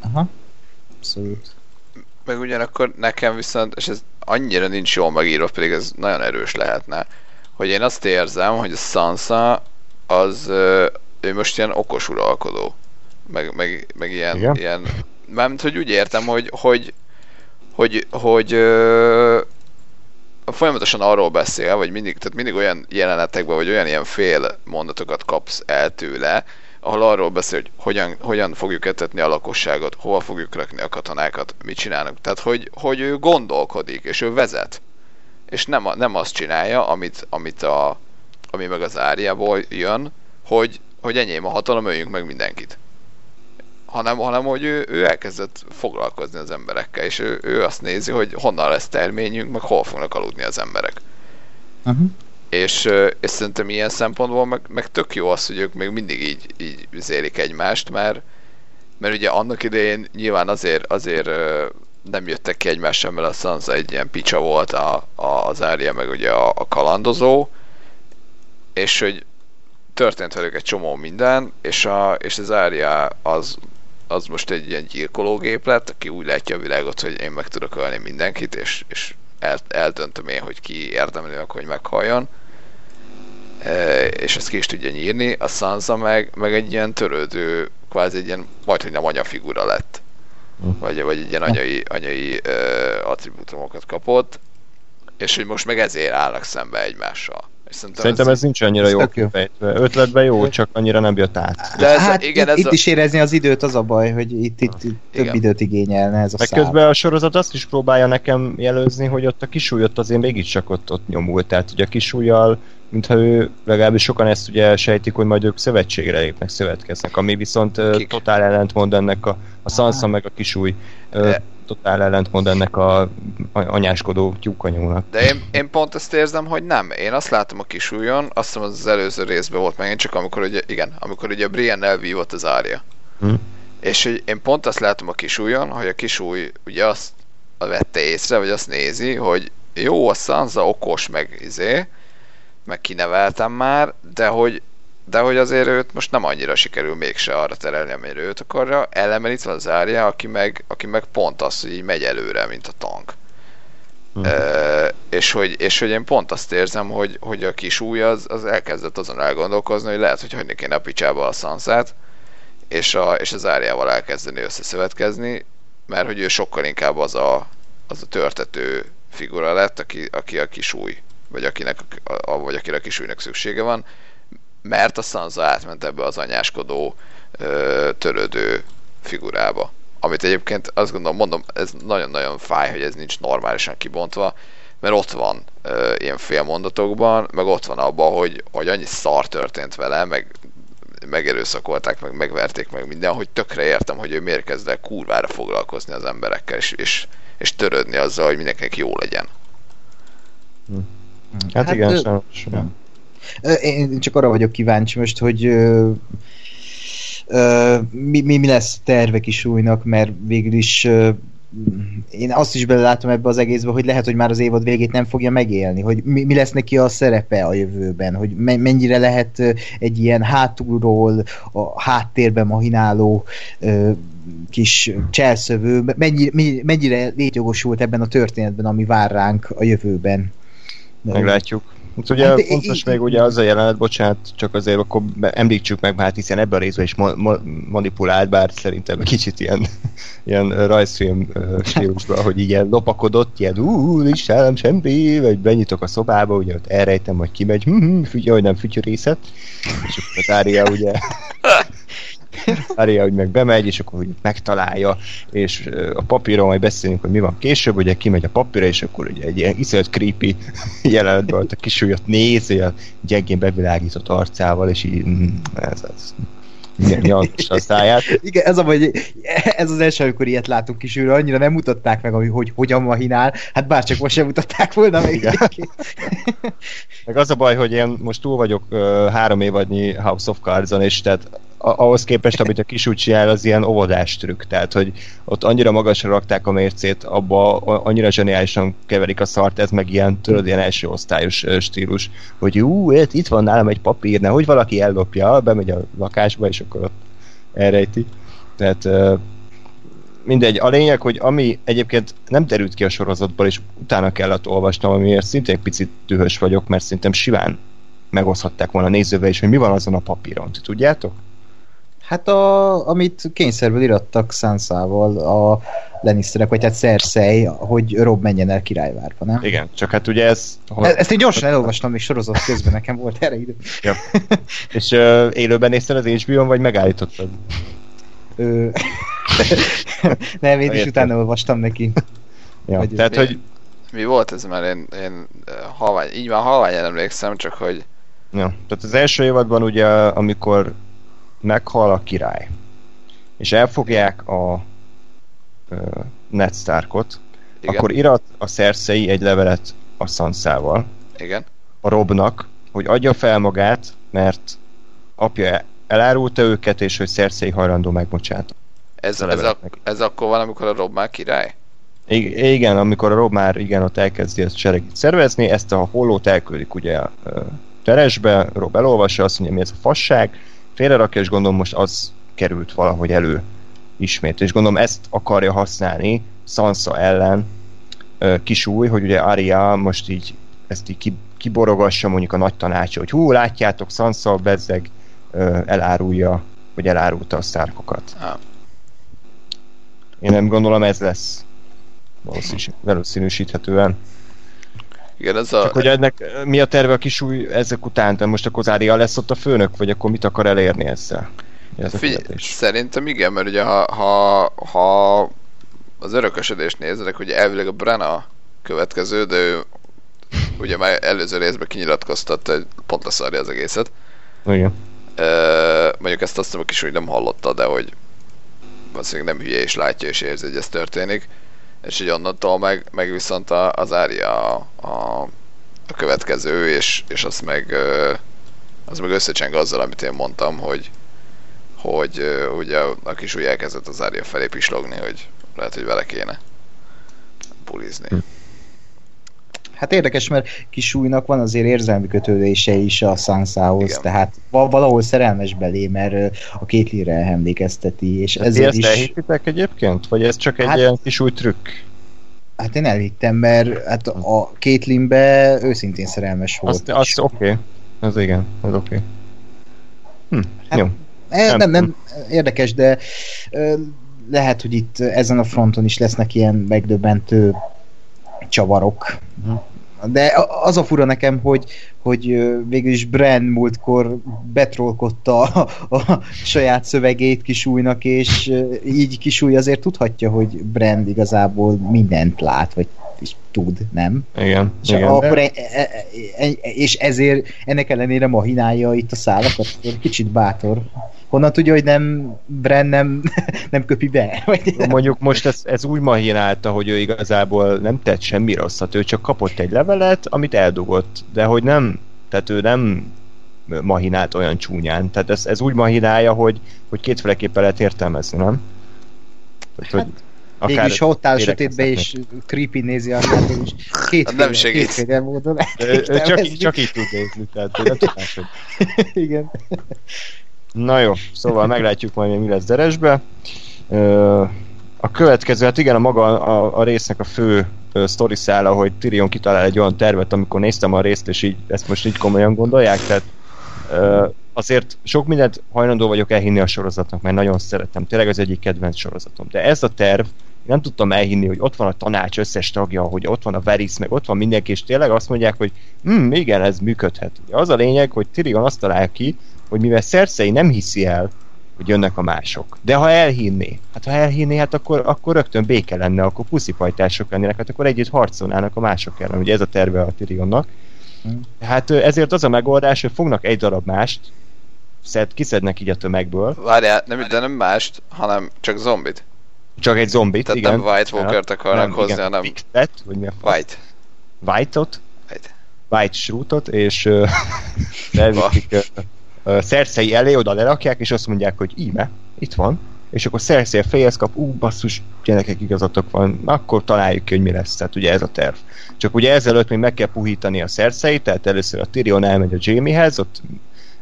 Aha. Abszolút. meg ugyanakkor nekem viszont, és ez annyira nincs jól megírva, pedig ez nagyon erős lehetne, hogy én azt érzem, hogy a Sansa az, ő most ilyen okos uralkodó. Meg, meg, meg ilyen, Igen. ilyen mármint, hogy úgy értem, hogy, hogy, hogy, hogy ö, folyamatosan arról beszél, vagy mindig, tehát mindig olyan jelenetekben, vagy olyan ilyen fél mondatokat kapsz el tőle, ahol arról beszél, hogy hogyan, hogyan fogjuk etetni a lakosságot, hova fogjuk rakni a katonákat, mit csinálunk. Tehát, hogy, hogy ő gondolkodik, és ő vezet. És nem, a, nem azt csinálja, amit, amit a, ami meg az árjából jön, hogy, hogy enyém a hatalom, öljünk meg mindenkit. Hanem, hanem hogy ő, ő elkezdett foglalkozni az emberekkel, és ő, ő azt nézi, hogy honnan lesz terményünk, meg hol fognak aludni az emberek. Uh-huh. És, és szerintem ilyen szempontból meg, meg tök jó az, hogy ők még mindig így, így zélik egymást, mert, mert ugye annak idején nyilván azért, azért nem jöttek ki egymással, mert a Sansa egy ilyen picsa volt a, a, az Arya, meg ugye a, a kalandozó, és hogy történt velük egy csomó minden, és, a, és az Arya az, az most egy ilyen gyilkológép lett, aki úgy látja a világot, hogy én meg tudok ölni mindenkit, és, és el, eldöntöm én, hogy ki érdemli meg, hogy meghalljon. E, és ezt ki is tudja nyírni. A Sansa meg, meg egy ilyen törődő, kvázi egy ilyen, majd hogy nem anyafigura lett. Vagy, vagy egy ilyen anyai, anyai uh, attribútumokat kapott, és hogy most meg ezért állnak szembe egymással. Szerintem, Szerintem ez, ez nincs annyira ez jó tök jó. kifejtve. Ötletben jó, csak annyira nem jött át. De ez- hát igen, itt, ez itt a- is érezni az időt, az a baj, hogy itt, itt, itt több Igen. időt igényelne ez a Meg közben a sorozat azt is próbálja nekem jelözni, hogy ott a kisúly ott azért mégiscsak ott, ott nyomult. Tehát ugye a kisúlyjal, mintha ő, legalábbis sokan ezt ugye sejtik, hogy majd ők szövetségre lépnek, szövetkeznek, ami viszont Kik? totál ellentmond ennek a, a Sansa meg a kisúly De- totál ellentmond ennek a, anyáskodó tyúkanyónak. de én, én pont ezt érzem, hogy nem. Én azt látom a kisújon, azt hiszem az, előző részben volt megint, csak amikor ugye, igen, amikor ugye Brienne elvívott az Arya. Hm? És hogy én pont azt látom a kisújon, hogy a kisúly ugye azt vette észre, vagy azt nézi, hogy jó, a Sansa okos, meg izé, meg kineveltem már, de hogy, de hogy azért őt most nem annyira sikerül mégse arra terelni, amire őt akarja. Van az Arya, aki meg, aki meg pont az, hogy így megy előre, mint a tank. Hm. E, és, hogy, és hogy én pont azt érzem, hogy, hogy a kis új az, az elkezdett azon elgondolkozni, hogy lehet, hogy hagyni kéne a picsába a Sansát, és, a, és az Áriával elkezdeni összeszövetkezni, mert hogy ő sokkal inkább az a, az a törtető figura lett, aki, aki a kisúj, vagy, akinek, a, vagy akire a kisújnak szüksége van, mert a Sansa átment ebbe az anyáskodó, törődő figurába. Amit egyébként azt gondolom, mondom, ez nagyon-nagyon fáj, hogy ez nincs normálisan kibontva, mert ott van ö, ilyen félmondatokban, meg ott van abban, hogy, hogy annyi szar történt vele, meg megerőszakolták, meg megverték meg minden, hogy tökre értem, hogy ő miért kezd el kurvára foglalkozni az emberekkel, és, és, és törődni azzal, hogy mindenkinek jó legyen. Hát, hát igen, ö, sajnos. Én csak arra vagyok kíváncsi most, hogy mi, mi, mi lesz a terve kisújnak, mert végül is én azt is belelátom ebbe az egészbe, hogy lehet, hogy már az évad végét nem fogja megélni, hogy mi, mi lesz neki a szerepe a jövőben, hogy me, mennyire lehet egy ilyen hátulról a háttérben mahináló ö, kis cselszövő, mennyi, mi- mennyire létjogosult ebben a történetben, ami vár ránk a jövőben. Meglátjuk. Hát ugye Hát, fontos még ugye az a jelenet, bocsánat, csak azért akkor említsük meg, hát hiszen ebben a részben is ma- ma- manipulált, bár szerintem kicsit ilyen, [laughs] ilyen rajzfilm stílusban, hogy ilyen lopakodott, ilyen ú, nincs nálam semmi, vagy benyitok a szobába, ugye ott elrejtem, hogy kimegy, hm, hm, fügy, hogy nem fütyörészet, és akkor az Ária ugye [laughs] Ária úgy meg bemegy, és akkor úgy megtalálja, és a papíron majd beszélünk, hogy mi van később, ugye kimegy a papírra, és akkor ugye egy ilyen iszonyat creepy [laughs] jelenetben ott a kisúlyot néz, olyan gyengén bevilágított arcával, és így mm, ez az igen, a száját. Igen, ez a vagy, ez az első, amikor ilyet látunk kisülről, annyira nem mutatták meg, hogy, hogy hogyan mahinál, hát bárcsak most sem mutatták volna meg. Igen. [laughs] Meg az a baj, hogy én most túl vagyok uh, három évadnyi House of Cards-on, és tehát a- ahhoz képest, amit a kisúly csinál, az ilyen óvodás trükk. Tehát, hogy ott annyira magasra rakták a mércét, abba annyira zseniálisan keverik a szart, ez meg ilyen, tudod, ilyen első osztályos stílus, hogy ú, itt, van nálam egy papír, nehogy valaki ellopja, bemegy a lakásba, és akkor ott elrejti. Tehát mindegy, a lényeg, hogy ami egyébként nem derült ki a sorozatból, és utána kellett olvasnom, amiért szintén picit dühös vagyok, mert szerintem simán megoszthatták volna nézővel is, hogy mi van azon a papíron. Ti tudjátok? Hát a, amit kényszerből irattak Sansával a Lannisterek, vagy hát Cersei, hogy Rob menjen el királyvárba, nem? Igen, csak hát ugye ez... Hol... E- Ezt én gyorsan elolvastam még sorozat közben, nekem volt erre idő. Ja. És uh, élőben nézted az HBO-n, vagy megállítottad? Ö... nem, én is utána olvastam neki. Ja. Vagy- Tehát, Mi- hogy... Mi volt ez, mert én, én halvány, így van halványan emlékszem, csak hogy Ja. Tehát az első évadban ugye, amikor meghal a király, és elfogják a uh, Ned Starkot, igen, akkor irat a Cersei egy levelet a Sansával, igen, a Robnak, hogy adja fel magát, mert apja elárulta őket, és hogy Cersei hajlandó megbocsát. Ez, ez, a, ez akkor van, amikor a Rob már király? Igen, amikor a Rob már igen, ott elkezdi ezt seregit szervezni, ezt a hollót elküldik ugye a ö, teresbe, Rob elolvassa, azt mondja, mi ez a fasság, félrerakja, és gondolom most az került valahogy elő ismét, és gondolom ezt akarja használni Sansa ellen ö, kisúj, hogy ugye Arya most így ezt így ki, kiborogassa mondjuk a nagy tanácsa, hogy hú, látjátok, Sansa bezzeg elárulja, vagy elárulta a szárkokat. Én nem gondolom ez lesz valószínűs, valószínűsíthetően. Igen, ez a... Csak hogy ennek mi a terve a kisúly ezek után? De most akkor Zária lesz ott a főnök, vagy akkor mit akar elérni ezzel? Ez a kérdés. szerintem igen, mert ugye ha, ha, ha az örökösödést néznek, hogy elvileg a Brenna következő, de ő ugye már előző részben kinyilatkoztatta, hogy pont leszarja az egészet. Igen. Ö, mondjuk ezt azt hiszem, a kis úgy nem hallotta, de hogy valószínűleg nem hülye és látja és érzi, hogy ez történik. És így onnantól meg, meg viszont a- az Ária a, a, a következő, és, és az meg az meg összecseng azzal, amit én mondtam, hogy hogy ugye a kis úgy elkezdett az Ária felé pislogni, hogy lehet, hogy vele kéne bulizni. Hm. Hát érdekes, mert kisújnak van azért érzelmi kötődése is a Sansához, Igen. tehát val- valahol szerelmes belé, mert a két lire emlékezteti, és Ti ezért ezt is... elhittitek egyébként? Vagy ez csak egy Hát- ilyen kis új trükk? Hát én elhittem, mert hát a Kétlinbe őszintén szerelmes volt. Azt, azt oké. Okay. Az igen, az oké. Okay. Hm, Hát- jó. Eh, Nem nem, nem, érdekes, de ö, lehet, hogy itt ezen a fronton is lesznek ilyen megdöbbentő csavarok. De az a fura nekem, hogy, hogy végül is Bran múltkor betrolkodta a, a saját szövegét kisújnak, és így kisúly azért tudhatja, hogy Brand igazából mindent lát, vagy is tud, nem? Igen, És, igen. akkor e, e, e, és ezért ennek ellenére mahinálja itt a szálakat, kicsit bátor. Honnan tudja, hogy nem Bren nem, [laughs] nem köpi be? [laughs] Vagy Mondjuk most ez, ez úgy mahinálta, hogy ő igazából nem tett semmi rosszat, ő csak kapott egy levelet, amit eldugott, de hogy nem, tehát ő nem mahinált olyan csúnyán. Tehát ez, ez úgy mahinálja, hogy, hogy kétféleképpen lehet értelmezni, nem? Tehát, hogy Végülis, ha ott áll sötétbe, és creepy nézi a hátul, és két Hát nem segít. kétféle módon lehet Ő- ő csak, így, csak így tud nézni, tehát nem tudás, hogy... [laughs] Igen. Na jó, szóval meglátjuk majd, mi lesz Deresbe. A következő, hát igen, a maga a, a résznek a fő sztori szála, hogy Tyrion kitalál egy olyan tervet, amikor néztem a részt, és így ezt most így komolyan gondolják, tehát azért sok mindent hajlandó vagyok elhinni a sorozatnak, mert nagyon szeretem, tényleg az egyik kedvenc sorozatom. De ez a terv, nem tudtam elhinni, hogy ott van a tanács összes tagja, hogy ott van a Varys, meg ott van mindenki, és tényleg azt mondják, hogy hm, igen, ez működhet. Ugye Az a lényeg, hogy Tyrion azt talál ki, hogy mivel Cersei nem hiszi el, hogy jönnek a mások. De ha elhinné, hát ha elhinné, hát akkor, akkor rögtön béke lenne, akkor puszipajtások lennének, hát akkor együtt harcolnának a mások ellen. Ugye ez a terve a Tyrionnak. Mm. Hát ezért az a megoldás, hogy fognak egy darab mást, szed, kiszednek így a tömegből, Várjál, nem, de nem mást, hanem csak zombit. Csak egy zombit, Tehát igen. nem White Walkert akarnak nem, hozni, igen, hanem Bigfet, vagy mi a? White. White-ot, White. White és ö, [laughs] elviszik Cersei elé, oda lerakják, és azt mondják, hogy íme, itt van, és akkor Cersei fejhez kap, ú, basszus, gyerekek igazatok van, akkor találjuk ki, hogy mi lesz, tehát ugye ez a terv. Csak ugye ezelőtt még meg kell puhítani a Cersei, tehát először a Tyrion elmegy a Jamiehez, ott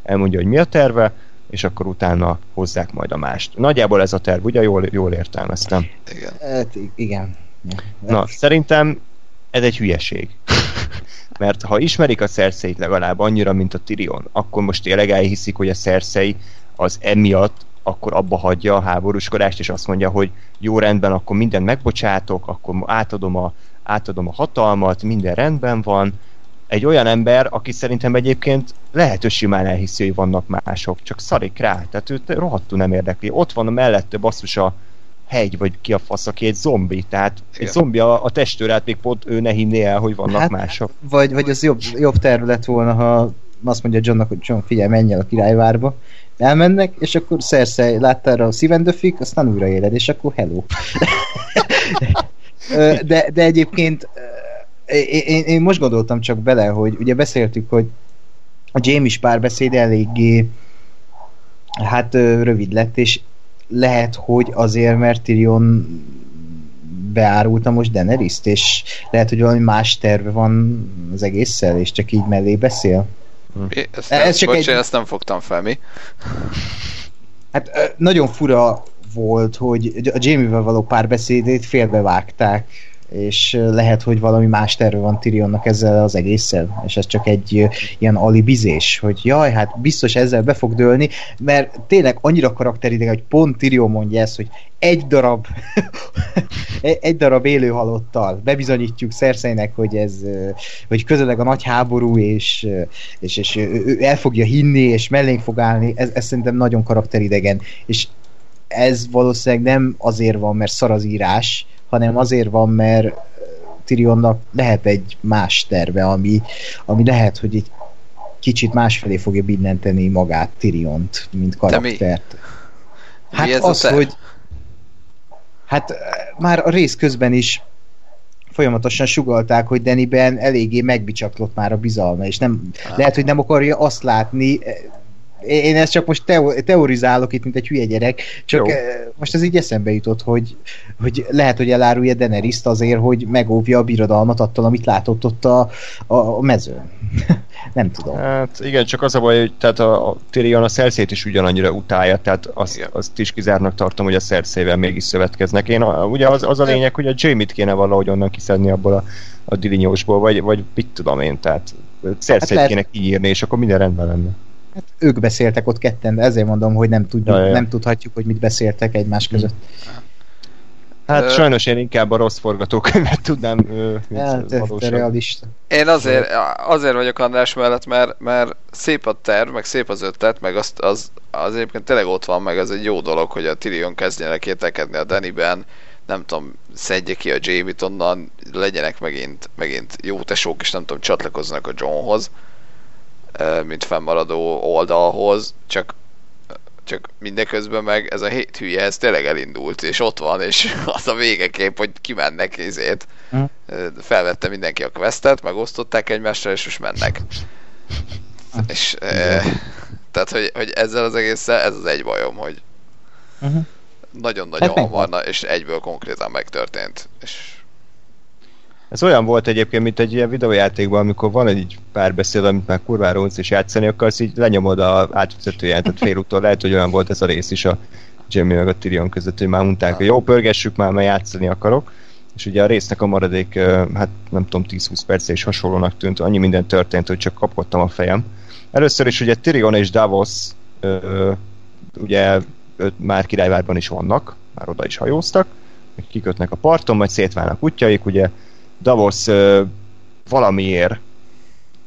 elmondja, hogy mi a terve, és akkor utána hozzák majd a mást. Nagyjából ez a terv, ugye jól, jól értelmeztem. Igen. Hát, igen. Na, szerintem ez egy hülyeség. [laughs] Mert ha ismerik a cersei legalább annyira, mint a Tyrion, akkor most tényleg elhiszik, hogy a Cersei az emiatt akkor abba hagyja a háborúskodást, és azt mondja, hogy jó rendben, akkor mindent megbocsátok, akkor átadom a, átadom a hatalmat, minden rendben van. Egy olyan ember, aki szerintem egyébként lehet, hogy simán elhiszi, hogy vannak mások, csak szarik rá, tehát őt rohadtul nem érdekli. Ott van a mellette basszus a hegy, vagy ki a fasz, aki egy zombi, tehát Igen. egy zombi a, a testőrát még pont ő ne hinné el, hogy vannak Hát, mások. Vagy, vagy az jobb, jobb terv lett volna, ha azt mondja Johnnak, hogy John, figyelj, menj el a királyvárba. Elmennek, és akkor Cersei láttál a szívendöfik, aztán újra éled, és akkor hello. [laughs] [laughs] De, de egyébként én, én, most gondoltam csak bele, hogy ugye beszéltük, hogy a James párbeszéd eléggé hát rövid lett, és lehet, hogy azért, mert Tyrion beárulta most daenerys és lehet, hogy valami más terve van az egésszel, és csak így mellé beszél. Mi? Ezt, nem, Ez csak bocs, egy... ezt nem fogtam fel, mi? Hát nagyon fura volt, hogy a Jamie-vel való párbeszédét félbevágták és lehet, hogy valami más terve van Tyrionnak ezzel az egésszel, és ez csak egy ilyen alibizés, hogy jaj, hát biztos ezzel be fog dőlni, mert tényleg annyira karakterideg, hogy pont Tyrion mondja ezt, hogy egy darab [laughs] egy darab élő halottal bebizonyítjuk Szerszeinek, hogy ez hogy közeleg a nagy háború, és, és, és ő el fogja hinni, és mellénk fog állni, ez, ez szerintem nagyon karakteridegen, és ez valószínűleg nem azért van, mert szar az írás, hanem azért van, mert Tyrionnak lehet egy más terve, ami, ami lehet, hogy egy kicsit másfelé fogja billenteni magát Tyriont, mint karaktert. Mi? Hát mi az, hogy hát már a rész közben is folyamatosan sugalták, hogy Deniben eléggé megbicsaklott már a bizalma, és nem, ah. lehet, hogy nem akarja azt látni, én ezt csak most teo- teorizálok itt, mint egy hülye gyerek, csak Jó. Eh, most ez így eszembe jutott, hogy, hogy lehet, hogy elárulja daenerys azért, hogy megóvja a birodalmat attól, amit látott ott a, a, mezőn. [laughs] Nem tudom. Hát igen, csak az a baj, hogy tehát a, a Tyrion a cersei is ugyanannyira utálja, tehát azt, azt is kizárnak tartom, hogy a cersei mégis szövetkeznek. Én a, ugye az, az a lényeg, hogy a Jamie-t kéne valahogy onnan kiszedni abból a, a dilinyósból, vagy, vagy mit tudom én, tehát Cersei hát kéne kiírni, és akkor minden rendben lenne. Hát ők beszéltek ott ketten, de ezért mondom, hogy nem, tudjuk, ja, ja. nem tudhatjuk, hogy mit beszéltek egymás között. Hát Ö... sajnos én inkább a rossz forgatókönyvet tudnám hát, realista. Én azért, azért vagyok András mellett, mert, mert szép a terv, meg szép az ötlet, meg az, az, az egyébként tényleg ott van, meg ez egy jó dolog, hogy a Tyrion kezdjenek kételkedni a Daniben, nem tudom, szedje ki a Jamie-t onnan, legyenek megint, megint jó tesók, és nem tudom, csatlakoznak a Johnhoz mint fennmaradó oldalhoz, csak csak mindeközben meg ez a hét hülye, ez tényleg elindult, és ott van, és [laughs] az a végekép, hogy kimennek izét. Hm. Felvette mindenki a questet, megosztották egymással, és most mennek. Hm. És e, tehát, hogy, hogy ezzel az egésszel, ez az egy bajom, hogy uh-huh. nagyon-nagyon hát hamarna, és egyből konkrétan megtörtént. És ez olyan volt egyébként, mint egy ilyen videójátékban, amikor van egy párbeszéd, amit már kurvára unsz és játszani akarsz, így lenyomod a átvezető jelentet félúttól. Lehet, hogy olyan volt ez a rész is a Jamie meg a Tyrion között, hogy már mondták, hogy jó, pörgessük már, mert játszani akarok. És ugye a résznek a maradék, hát nem tudom, 10-20 perc és hasonlónak tűnt, annyi minden történt, hogy csak kapkodtam a fejem. Először is ugye Tyrion és Davos ugye már királyvárban is vannak, már oda is hajóztak, kikötnek a parton, majd szétválnak útjaik, ugye Davos ö, valamiért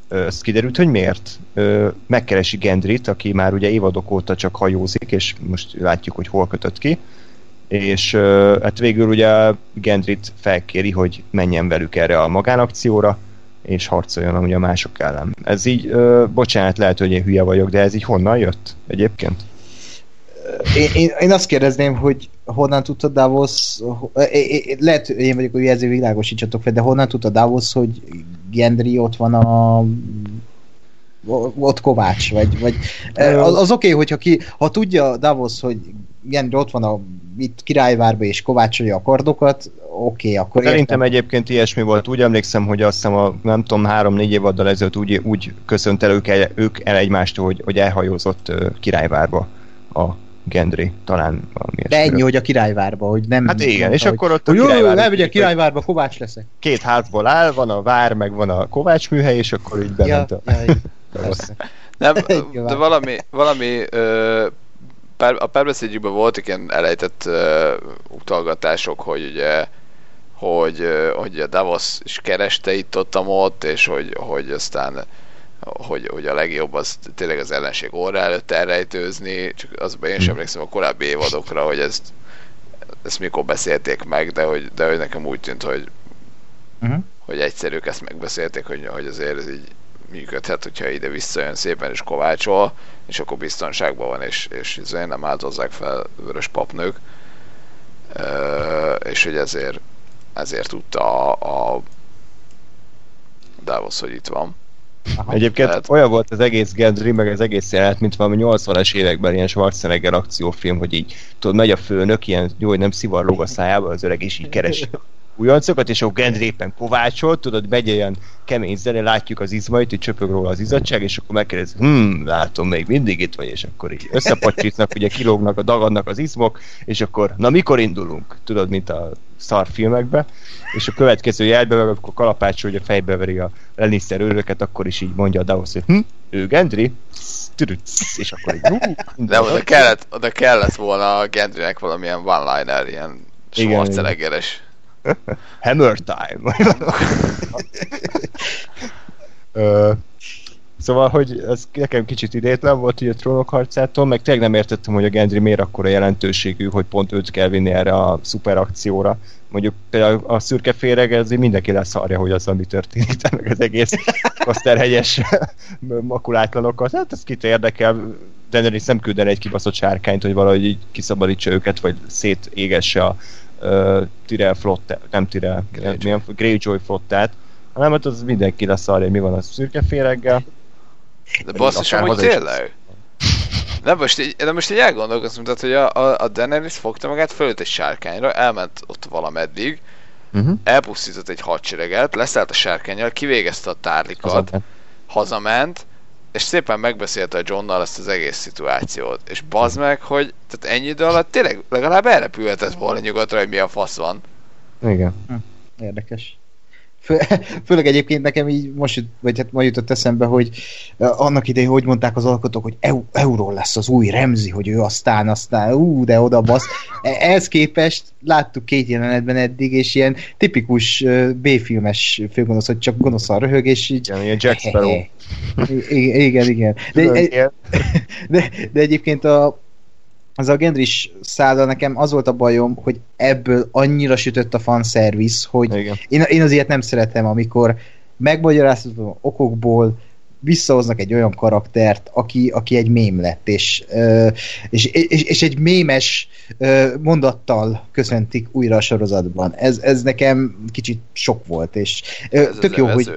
ez kiderült, hogy miért ö, megkeresi Gendrit, aki már ugye évadok óta csak hajózik, és most látjuk, hogy hol kötött ki, és ö, hát végül ugye Gendrit felkéri, hogy menjen velük erre a magánakcióra, és harcoljon ugye a mások ellen. Ez így, ö, bocsánat, lehet, hogy én hülye vagyok, de ez így honnan jött egyébként? Én, én, én azt kérdezném, hogy honnan tudta Davos, lehet, hogy én vagyok, hogy ezért világosítsatok fel, de honnan tudta Davos, hogy Gendry ott van a ott Kovács, vagy, vagy az, az oké, okay, hogyha ki, ha tudja Davos, hogy Gendry ott van a itt királyvárba és kovácsolja a kardokat, oké, okay, akkor Szerintem értem. egyébként ilyesmi volt. Úgy emlékszem, hogy azt hiszem a nem tudom, három-négy évaddal ezelőtt úgy, úgy köszönt el ők el, ők el egymástól, hogy, hogy elhajózott királyvárba a Gendry, talán valami De ennyi, hogy a királyvárba, hogy nem... Hát igen, mondta, és hogy, akkor ott a királyvárba... Jó, a királyvárba, Kovács leszek. Két házból áll, van a vár, meg van a Kovács műhely, és akkor így bement ja, a... Ja, [laughs] nem, [laughs] de valami, valami ö, pár, a párbeszédjükben voltak ilyen elejtett ö, utalgatások, hogy ugye hogy, hogy a Davos is kereste itt ott, ott és hogy, hogy aztán hogy, hogy a legjobb az tényleg az ellenség óra előtt elrejtőzni, csak azban én sem hm. emlékszem a korábbi évadokra, hogy ezt, ezt mikor beszélték meg, de hogy, de hogy nekem úgy tűnt, hogy, uh-huh. hogy egyszerűk ezt megbeszélték, hogy, hogy azért ez így működhet, hogyha ide visszajön szépen és kovácsol, és akkor biztonságban van, és, és azért nem áldozzák fel vörös papnők, és hogy ezért, ezért tudta a, a Davos, hogy itt van. Aha, Egyébként lehet. olyan volt az egész Gendry, meg az egész jelenet, mint valami 80-as években ilyen Schwarzenegger akciófilm, hogy így tudod, megy a főnök, ilyen jó, hogy nem szivarlóg a szájába az öreg, és így keresi újoncokat, és akkor Gendry éppen kovácsol, tudod, megy ilyen kemény zene, látjuk az izmait, hogy csöpög róla az izzadság, és akkor megkérdezi, hm, látom, még mindig itt vagy, és akkor így összepacsítnak, ugye kilógnak, a dagadnak az izmok, és akkor, na mikor indulunk? Tudod, mint a szar filmekbe, és a következő jelben, akkor kalapács, hogy a fejbe veri a Lannister őröket, akkor is így mondja a Davos, hogy hm, ő Gendry, és akkor így, hú, de oda kellett, oda kellett volna a Gendrynek valamilyen one-liner, ilyen Schwarzeneggeres. Hammer time. [laughs] Ö, szóval, hogy ez nekem kicsit idétlen volt így a trónok harcától, meg tényleg nem értettem, hogy a Gendry miért akkora jelentőségű, hogy pont őt kell vinni erre a szuper akcióra. Mondjuk például a szürke féreg, ez mindenki lesz arja, hogy az, ami történik, [laughs] meg az egész kaszterhegyes [laughs] makulátlanokat. Hát ez kit érdekel, Daenerys nem külden egy kibaszott sárkányt, hogy valahogy így kiszabadítsa őket, vagy szétégesse a uh, Tyrell flottát, nem Tyrell, milyen Greyjoy flottát, hanem hát az mindenki lesz arra, hogy mi van a szürke féreggel. De basszus, hogy tényleg? Nem, most így, de most így elgondolkoztam, tehát, hogy a, a, a Daenerys fogta magát, fölött egy sárkányra, elment ott valameddig, uh-huh. elpusztított egy hadsereget, leszállt a sárkányjal, kivégezte a tárlikat, hazament, hazament és szépen megbeszélte a Johnnal ezt az egész szituációt. És bazd meg, hogy tehát ennyi idő alatt tényleg legalább elrepülhetett volna nyugatra, hogy mi a fasz van. Igen. Hm, érdekes. Fő, főleg egyébként nekem így most, vagy hát ma jutott eszembe, hogy annak idején hogy mondták az alkotók, hogy EU, euró lesz az új Remzi, hogy ő aztán, aztán, ú, de oda basz. E, ehhez képest láttuk két jelenetben eddig, és ilyen tipikus B-filmes főgonosz, hogy csak gonoszan röhög, és így... Igen, ilyen Jack Sparrow. [laughs] Igen, igen. De, de, [laughs] de, de egyébként a, az a Gendris szállal nekem az volt a bajom, hogy ebből annyira sütött a fanszervisz, hogy én, én az ilyet nem szeretem, amikor megmagyaráztatom okokból, visszahoznak egy olyan karaktert, aki, aki egy mém lett, és, és, és, és egy mémes mondattal köszöntik újra a sorozatban. Ez, ez nekem kicsit sok volt, és ez tök jó, hogy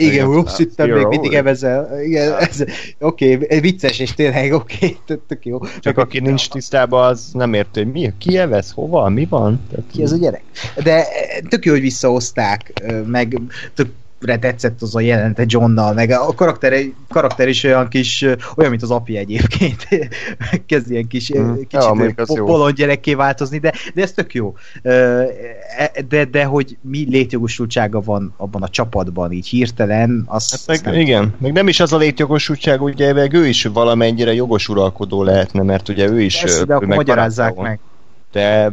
igen, ups, itt még mindig evezel. Igen, ez, oké, okay, vicces, és tényleg oké, okay, tök jó. Csak aki nincs tisztában, az nem érti, hogy mi, ki evez, hova, mi van? Ki ez a gyerek? De tök jó, hogy visszahozták, meg tök tetszett az a jelente Johnnal, meg a karakter, karakter is olyan kis, olyan, mint az apja egyébként. [laughs] Kezd ilyen kis, mm. kicsit ja, bolond gyerekké változni, de, de ez tök jó. E, de, de hogy mi létjogosultsága van abban a csapatban, így hirtelen, az... Hát meg, nem igen, meg nem is az a létjogosultság, ugye meg ő is valamennyire jogos uralkodó lehetne, mert ugye ő is... Persze, de akkor magyarázzák meg. De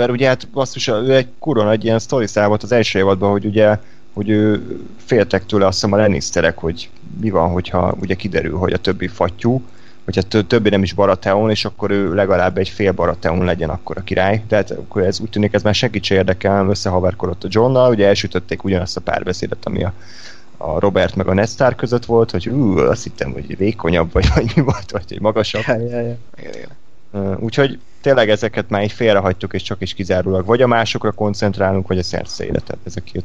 mert ugye hát basszus, ő egy kurva egy ilyen sztori volt az első évadban, hogy ugye hogy ő féltek tőle azt hiszem a Lannisterek, hogy mi van, hogyha ugye kiderül, hogy a többi fattyú, hogyha többi nem is Baratheon, és akkor ő legalább egy fél Baratheon legyen akkor a király. Tehát akkor ez úgy tűnik, ez már senkit se érdekel, összehaverkodott a Johnnal, ugye elsütötték ugyanazt a párbeszédet, ami a, a Robert meg a Nestor között volt, hogy ú, azt hittem, hogy vékonyabb vagy, vagy mi volt, vagy egy magasabb. Ja, ja, ja. Igen, igen. Úgyhogy tényleg ezeket már így félrehagytuk, és csak is kizárólag vagy a másokra koncentrálunk, vagy a szersze életet. Ez a két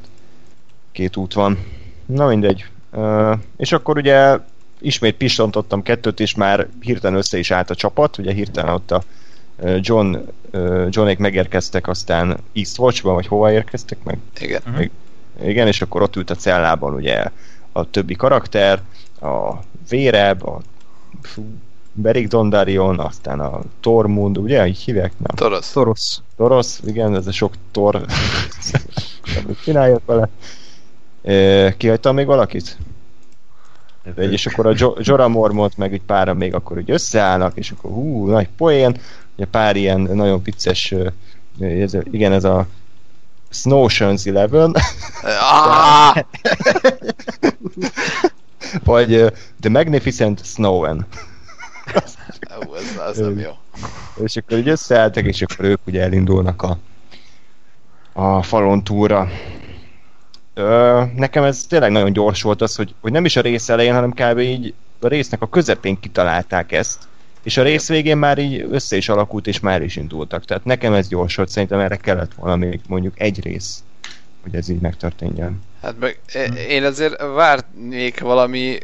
két út van. Na mindegy. Uh, és akkor ugye ismét pistontottam kettőt, és már hirtelen össze is állt a csapat, ugye hirtelen ott a John, uh, Johnék megérkeztek aztán Eastwatchba, vagy hova érkeztek meg? Igen. Uh-huh. Igen, és akkor ott ült a cellában ugye a többi karakter, a Véreb, a fú, Beric Dondarion, aztán a Tormund, ugye, így hívják? Nem. Toros. Toros. Toros, igen, ez a sok tor. [laughs] Csinálják vele. Kihagytam még valakit? Egy, és akkor a Jorah Mormont meg egy pára még akkor úgy összeállnak, és akkor hú, nagy poén, ugye pár ilyen nagyon vicces, ez, igen, ez a Snowshones Eleven. [laughs] Vagy uh, The Magnificent Snowen. Ú, ez, az nem jó. És akkor így összeálltak, és akkor ők ugye elindulnak a, a falon túra. Ö, nekem ez tényleg nagyon gyors volt az, hogy, hogy nem is a rész elején, hanem kb. így a résznek a közepén kitalálták ezt, és a rész végén már így össze is alakult, és már is indultak. Tehát nekem ez gyors volt, szerintem erre kellett volna még mondjuk egy rész, hogy ez így megtörténjen. Hát meg én azért várnék valami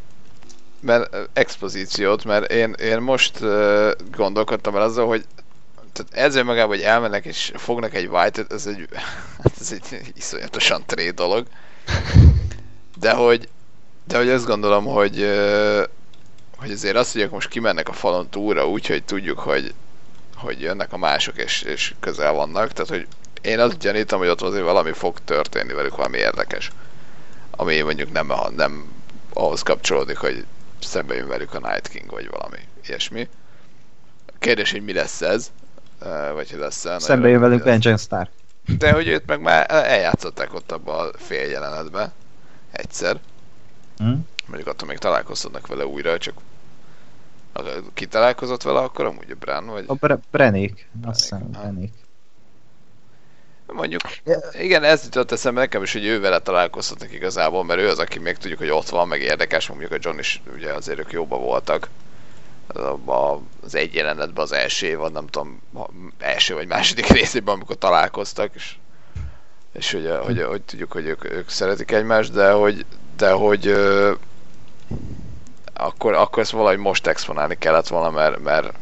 mert expozíciót, mert én, én most uh, gondolkodtam el azzal, hogy tehát ezzel magában, hogy elmennek és fognak egy white ez egy, [laughs] hát ez egy iszonyatosan tré dolog. De hogy, de hogy azt gondolom, hogy, hogy azért azt, hogy most kimennek a falon túlra úgy, hogy tudjuk, hogy, hogy jönnek a mások és, és közel vannak, tehát hogy én azt gyanítom, hogy ott azért valami fog történni velük, valami érdekes. Ami mondjuk nem, nem ahhoz kapcsolódik, hogy szembe jön velük a Night King, vagy valami ilyesmi. Kérdés, hogy mi lesz ez, vagy hogy lesz -e. Szembe jön velünk Vengeance Star. De hogy őt meg már eljátszották ott abban a fél jelenetben. Egyszer. Hmm? Mondjuk attól még találkoztatnak vele újra, csak ki találkozott vele akkor amúgy a Bran, vagy? A Bre- Brenék. Azt hiszem, Brenék. Mondjuk, igen, ez jutott eszembe nekem is, hogy ő vele találkozhatnak igazából, mert ő az, aki még tudjuk, hogy ott van, meg érdekes, mondjuk a John is, ugye azért ők jóba voltak. Az egy jelenetben az első évad, nem tudom, első vagy második [laughs] részében, amikor találkoztak, és, és hogy, hogy, hogy, tudjuk, hogy ők, ők szeretik egymást, de hogy, de hogy ö, akkor, akkor ezt valahogy most exponálni kellett volna, mert, mert,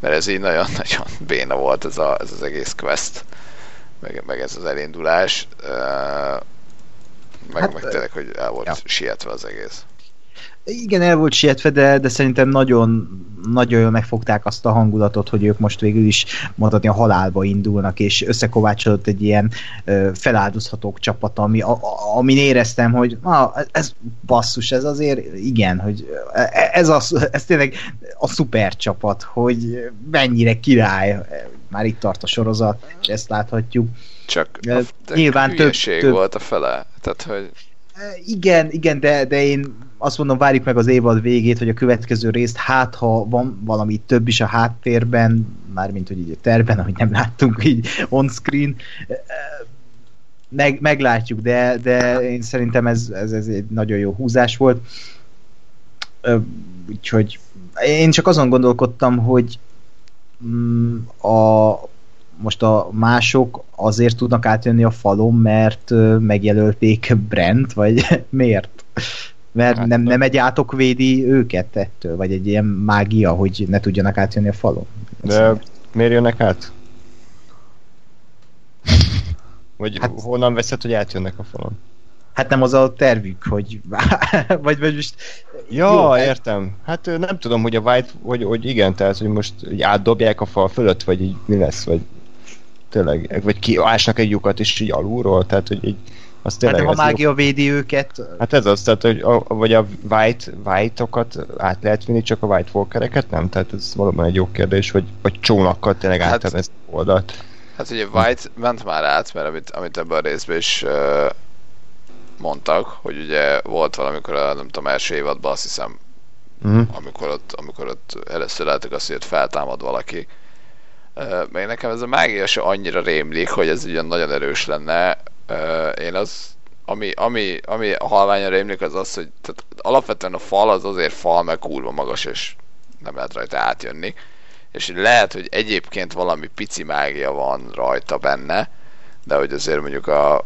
mert ez így nagyon-nagyon [laughs] béna volt ez, a, ez az egész quest meg, meg ez az elindulás, meg, hát, meg tényleg, hogy el volt ja. sietve az egész. Igen, el volt sietve, de, de szerintem nagyon, nagyon jól megfogták azt a hangulatot, hogy ők most végül is mondhatni a halálba indulnak, és összekovácsolott egy ilyen ö, feláldozhatók csapat, ami, a, a, amin éreztem, hogy na, ez basszus, ez azért igen, hogy e, ez, a, ez tényleg a szuper csapat, hogy mennyire király, már itt tart a sorozat, és ezt láthatjuk. Csak a, nyilván több, több volt a fele, tehát hogy igen, igen, de, de én azt mondom, várjuk meg az évad végét, hogy a következő részt, hát ha van valami több is a háttérben, mármint hogy így a terben, ahogy nem láttunk így on-screen, meg, meglátjuk, de, de én szerintem ez, ez, ez egy nagyon jó húzás volt. Úgyhogy én csak azon gondolkodtam, hogy mm, a, most a mások azért tudnak átjönni a falon, mert megjelölték Brent, vagy [laughs] miért? Mert hát, nem, nem egy átok védi őket ettől, vagy egy ilyen mágia, hogy ne tudjanak átjönni a falon. De miért jönnek át? [laughs] Vagy hát, honnan veszed, hogy átjönnek a falon? Hát nem az a tervük, hogy [laughs] vagy, vagy most... Ja, jó, hát- értem. Hát nem tudom, hogy a White, hogy, hogy igen, tehát, hogy most átdobják a fal fölött, vagy így mi lesz, vagy tényleg, vagy kiásnak egy lyukat is így alulról, tehát hogy így az tényleg hát, ha a mágia jó. védi őket. Hát ez az, tehát, hogy a, vagy a white, white-okat át lehet vinni, csak a white walkereket nem? Tehát ez valóban egy jó kérdés, hogy, vagy csónakkal tényleg hát, át ezt oldalt. Hát ugye White ment már át, mert amit, amit ebben a részben is uh, mondtak, hogy ugye volt valamikor a, nem tudom, első évadban azt hiszem, uh-huh. amikor, ott, amikor ott először láttuk azt, hogy ott feltámad valaki, meg nekem ez a mágia se annyira rémlik, hogy ez ugyan nagyon erős lenne. Én az, ami, ami, ami a halványan rémlik, az az, hogy tehát alapvetően a fal az azért fal, meg kurva magas, és nem lehet rajta átjönni. És lehet, hogy egyébként valami pici mágia van rajta benne, de hogy azért mondjuk a,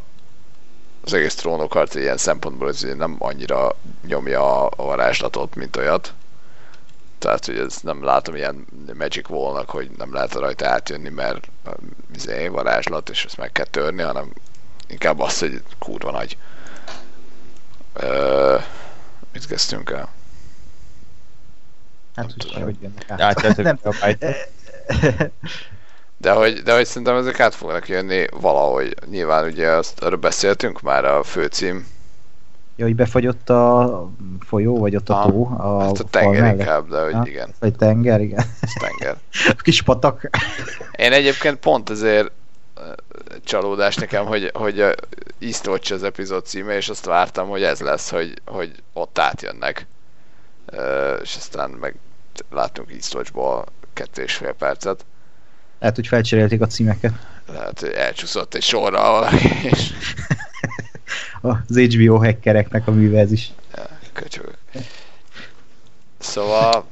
az egész trónokart ilyen szempontból ez nem annyira nyomja a varázslatot, mint olyat. Tehát, hogy ez nem látom ilyen Magic Wall-nak, hogy nem lehet rajta átjönni, mert izé, varázslat, és ezt meg kell törni, hanem inkább az, hogy kurva nagy. Ö, mit kezdtünk el? Hát, hogy, hogy jönnek át. De hogy, de hogy szerintem ezek át fognak jönni valahogy. Nyilván ugye azt arra beszéltünk már a főcím Ja, hogy befagyott a folyó, vagy ott a tó? A, hát a tenger inkább, de hogy ha? igen. Vagy tenger, igen. Ez tenger. a [laughs] kis patak. Én egyébként pont ezért csalódás nekem, hogy, hogy a Eastwatch az epizód címe, és azt vártam, hogy ez lesz, hogy, hogy ott átjönnek. És aztán meg láttunk Eastwatchból kettő és fél percet. Lehet, hogy felcserélték a címeket. Lehet, hogy elcsúszott egy sorra valaki, és az HBO hackereknek a műve ez is. Ja, köcsögök. Szóval,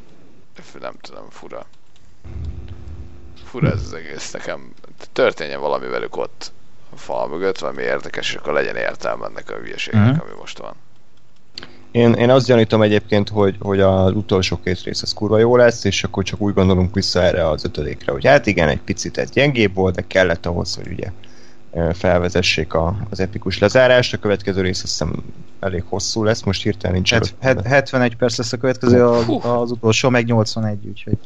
nem tudom, fura. Fura ez az egész nekem. Történjen valami velük ott a fal mögött, valami érdekes, és akkor legyen értelme ennek a hülyeségnek, Mhm. uh-huh. ami most van. Én, én azt gyanítom egyébként, hogy, hogy az utolsó két rész az kurva jó lesz, és akkor csak úgy gondolunk vissza erre az ötödékre, hogy hát igen, egy picit ez gyengébb volt, de kellett ahhoz, hogy ugye felvezessék a, az epikus lezárást. A következő rész azt hiszem elég hosszú lesz, most hirtelen nincs Het, het, de- 71 perc lesz a következő, a, Hú. az utolsó meg 81, úgyhogy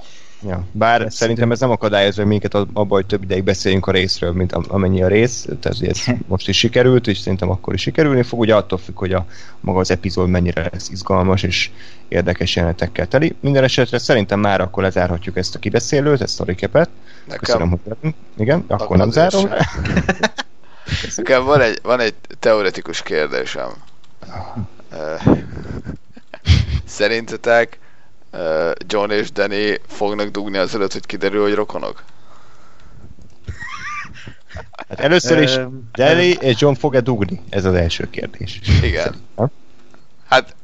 Ja, bár Lesz szerintem ez nem akadályozza minket ab- abban, hogy több ideig beszéljünk a részről, mint am- amennyi a rész, tehát ez [laughs] most is sikerült, és szerintem akkor is sikerülni fog, ugye attól függ, hogy a maga az epizód mennyire lesz izgalmas és érdekes jelenetekkel teli. Minden esetre szerintem már akkor lezárhatjuk ezt a kibeszélőt, ezt a recapet. Köszönöm, Nekem, hogy jöttünk. Igen, akkor, Akkor nem zárom. [laughs] nekem van, egy, van egy teoretikus kérdésem. Ö, [laughs] Szerintetek ö, John és Danny fognak dugni azelőtt, hogy kiderül, hogy rokonok? Hát először is Danny és John fog-e dugni? Ez az első kérdés. Igen. Hát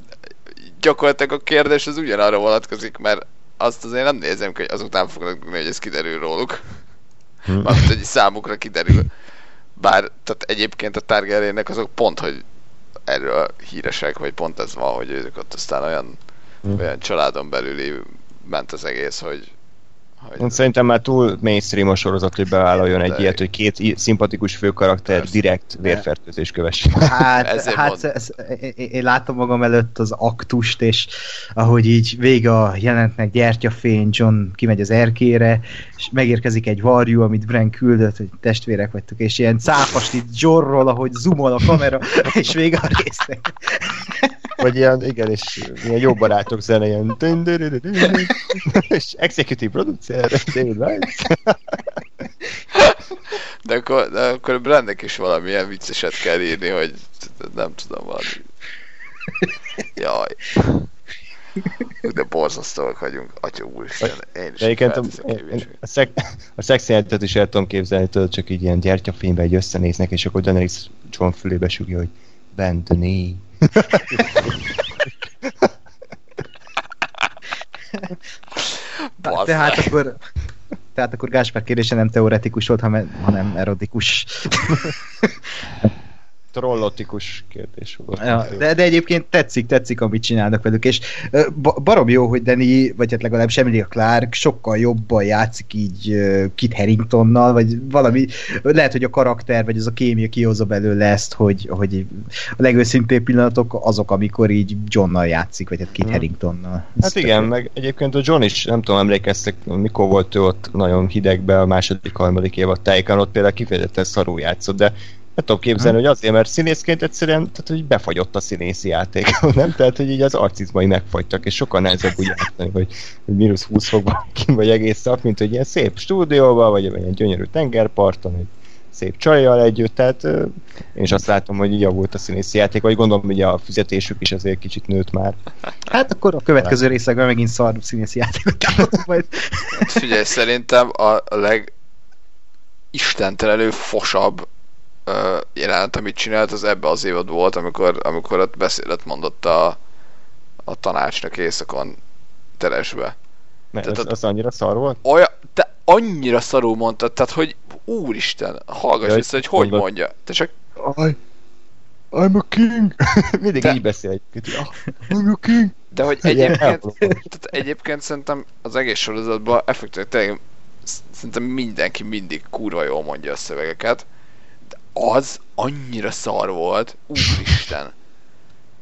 gyakorlatilag a kérdés az ugyanarra vonatkozik, mert azt azért nem nézem hogy azután fognak dugni, hogy ez kiderül róluk. Hm. Mármint, hogy számukra kiderül. Bár, tehát egyébként a Targaryenek azok pont, hogy erről híresek, vagy pont ez van, hogy ők ott aztán olyan, Hm. olyan családon belüli ment az egész, hogy, hogy szerintem már túl mainstream a sorozat, hogy bevállaljon egy De- ilyet, hogy két szimpatikus főkarakter Persze. direkt vérfertőzés kövessék. Hát, Ezért hát ez, én- én látom magam előtt az aktust, és ahogy így vége a jelentnek gyertyafény, John kimegy az erkére, és megérkezik egy varjú, amit Bren küldött, hogy testvérek vagytok, és ilyen cápast itt zsorról, ahogy zoomol a kamera, [laughs] és vége a résznek. Vagy ilyen, igen, és ilyen jó barátok zene, ilyen [laughs] és executive producer, David Weiss. de akkor, de akkor Brandnek is valamilyen vicceset kell írni, hogy nem tudom, valami. Jaj. De borzasztóak vagyunk, atya úristen, én is De egyébként a, a, szeg, a szexjelentet is el tudom képzelni, tudod, csak így ilyen gyertyafényben egy összenéznek, és akkor Daenerys John fülébe sugja, hogy bend the knee. Tehát akkor, tehát akkor Gáspár kérdése nem teoretikus volt, hanem erotikus. [laughs] Trollotikus kérdés volt. Ja, de, de egyébként tetszik, tetszik, amit csinálnak velük, és barom jó, hogy Danny, vagy hát legalább Emilia Clark sokkal jobban játszik így Kit Harringtonnal, vagy valami, lehet, hogy a karakter, vagy az a kémia kihozza belőle ezt, hogy, hogy a legőszintébb pillanatok azok, amikor így Johnnal játszik, vagy hát Kit Hmm. Harringtonnal. Ez Hát tök igen, jó. meg egyébként a John is, nem tudom, emlékeztek, mikor volt ő ott nagyon hidegbe a második, harmadik évad tájékán, ott például kifejezetten szarul játszott, de nem tudom képzelni, hogy azért, mert színészként egyszerűen, tehát, hogy befagyott a színészi játék, [laughs] nem? Tehát, hogy így az arcizmai megfagytak, és sokkal nehezebb úgy játszani, hogy, hogy mínusz 20 fokban kim vagy egész nap, mint hogy ilyen szép stúdióban, vagy ilyen gyönyörű tengerparton, hogy szép csajjal együtt, tehát én is azt látom, hogy így javult a színészi játék, vagy gondolom, hogy a fizetésük is azért kicsit nőtt már. Hát akkor a következő részekben megint szar színészi játékot állok majd. Hát Figyelj, szerintem a a leg istentelenül fosabb uh, jelenet, amit csinált, az ebbe az évad volt, amikor, amikor ott beszédet mondott a, a tanácsnak éjszakon teresbe. Mert Tehát az, az annyira szar volt? Olyan, te annyira szarul mondtad, tehát hogy úristen, hallgass vissza, hogy hogy mondod. mondja. Te csak I, I'm a king! [laughs] Mindig De- így beszél. Ah, I'm a king! De hogy egyébként, tehát egyébként szerintem az egész sorozatban effektíven tényleg sz- szerintem mindenki mindig kurva jól mondja a szövegeket, az annyira szar volt, úristen.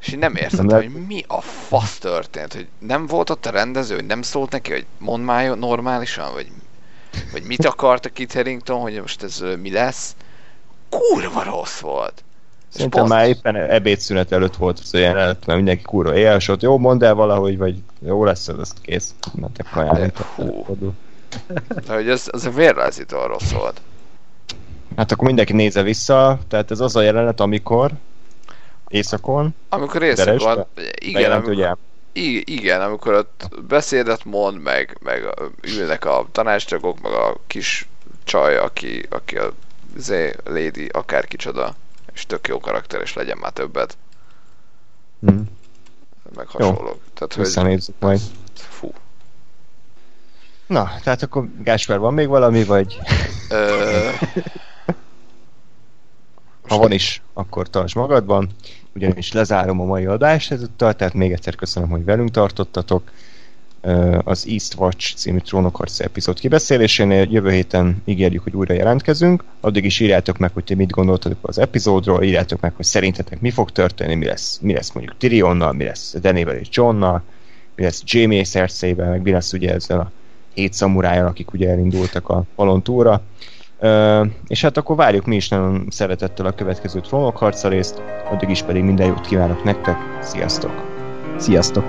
És én nem értettem, lehet- hogy mi a fasz történt, hogy nem volt ott a rendező, hogy nem szólt neki, hogy mondd már normálisan, vagy, vagy mit akart a Kit Harington, hogy most ez mi lesz. Kurva rossz volt. Szerintem bazd- már éppen ebédszünet előtt volt az olyan jelenet, mert mindenki kurva és ott jó, mondd el valahogy, vagy jó lesz ez, kész. Mentek kajálni. Hú. De hogy ez, az a vérrázítól rossz volt. Hát akkor mindenki nézze vissza, tehát ez az a jelenet, amikor éjszakon, Amikor éjszak Teresbe? van, igen, amikor, hogy i- igen, amikor ott beszédet mond, meg, meg ülnek a tanácstagok, meg a kis csaj, aki, aki a zé, lady, akár kicsoda, és tök jó karakter, és legyen már többet, Hm. meg hasonlók. Tehát, hogy, Visszanézzük majd. fú. Na, tehát akkor Gáspár, van még valami, vagy Ö, [laughs] Ha van is, akkor tarts magadban, ugyanis lezárom a mai adást ezúttal, tehát még egyszer köszönöm, hogy velünk tartottatok az Eastwatch című trónokharca epizód kibeszélésénél. Jövő héten ígérjük, hogy újra jelentkezünk. Addig is írjátok meg, hogy mit gondoltatok az epizódról, írjátok meg, hogy szerintetek mi fog történni, mi lesz, mi lesz mondjuk Tyrionnal, mi lesz Denével és Johnnal, mi lesz Jamie és cersei meg mi lesz ugye ezzel a hét szamurájjal, akik ugye elindultak a palontúra. És hát akkor várjuk mi is nagyon szeretettel a következő trónokharca részt, addig is pedig minden jót kívánok nektek, sziasztok! Sziasztok!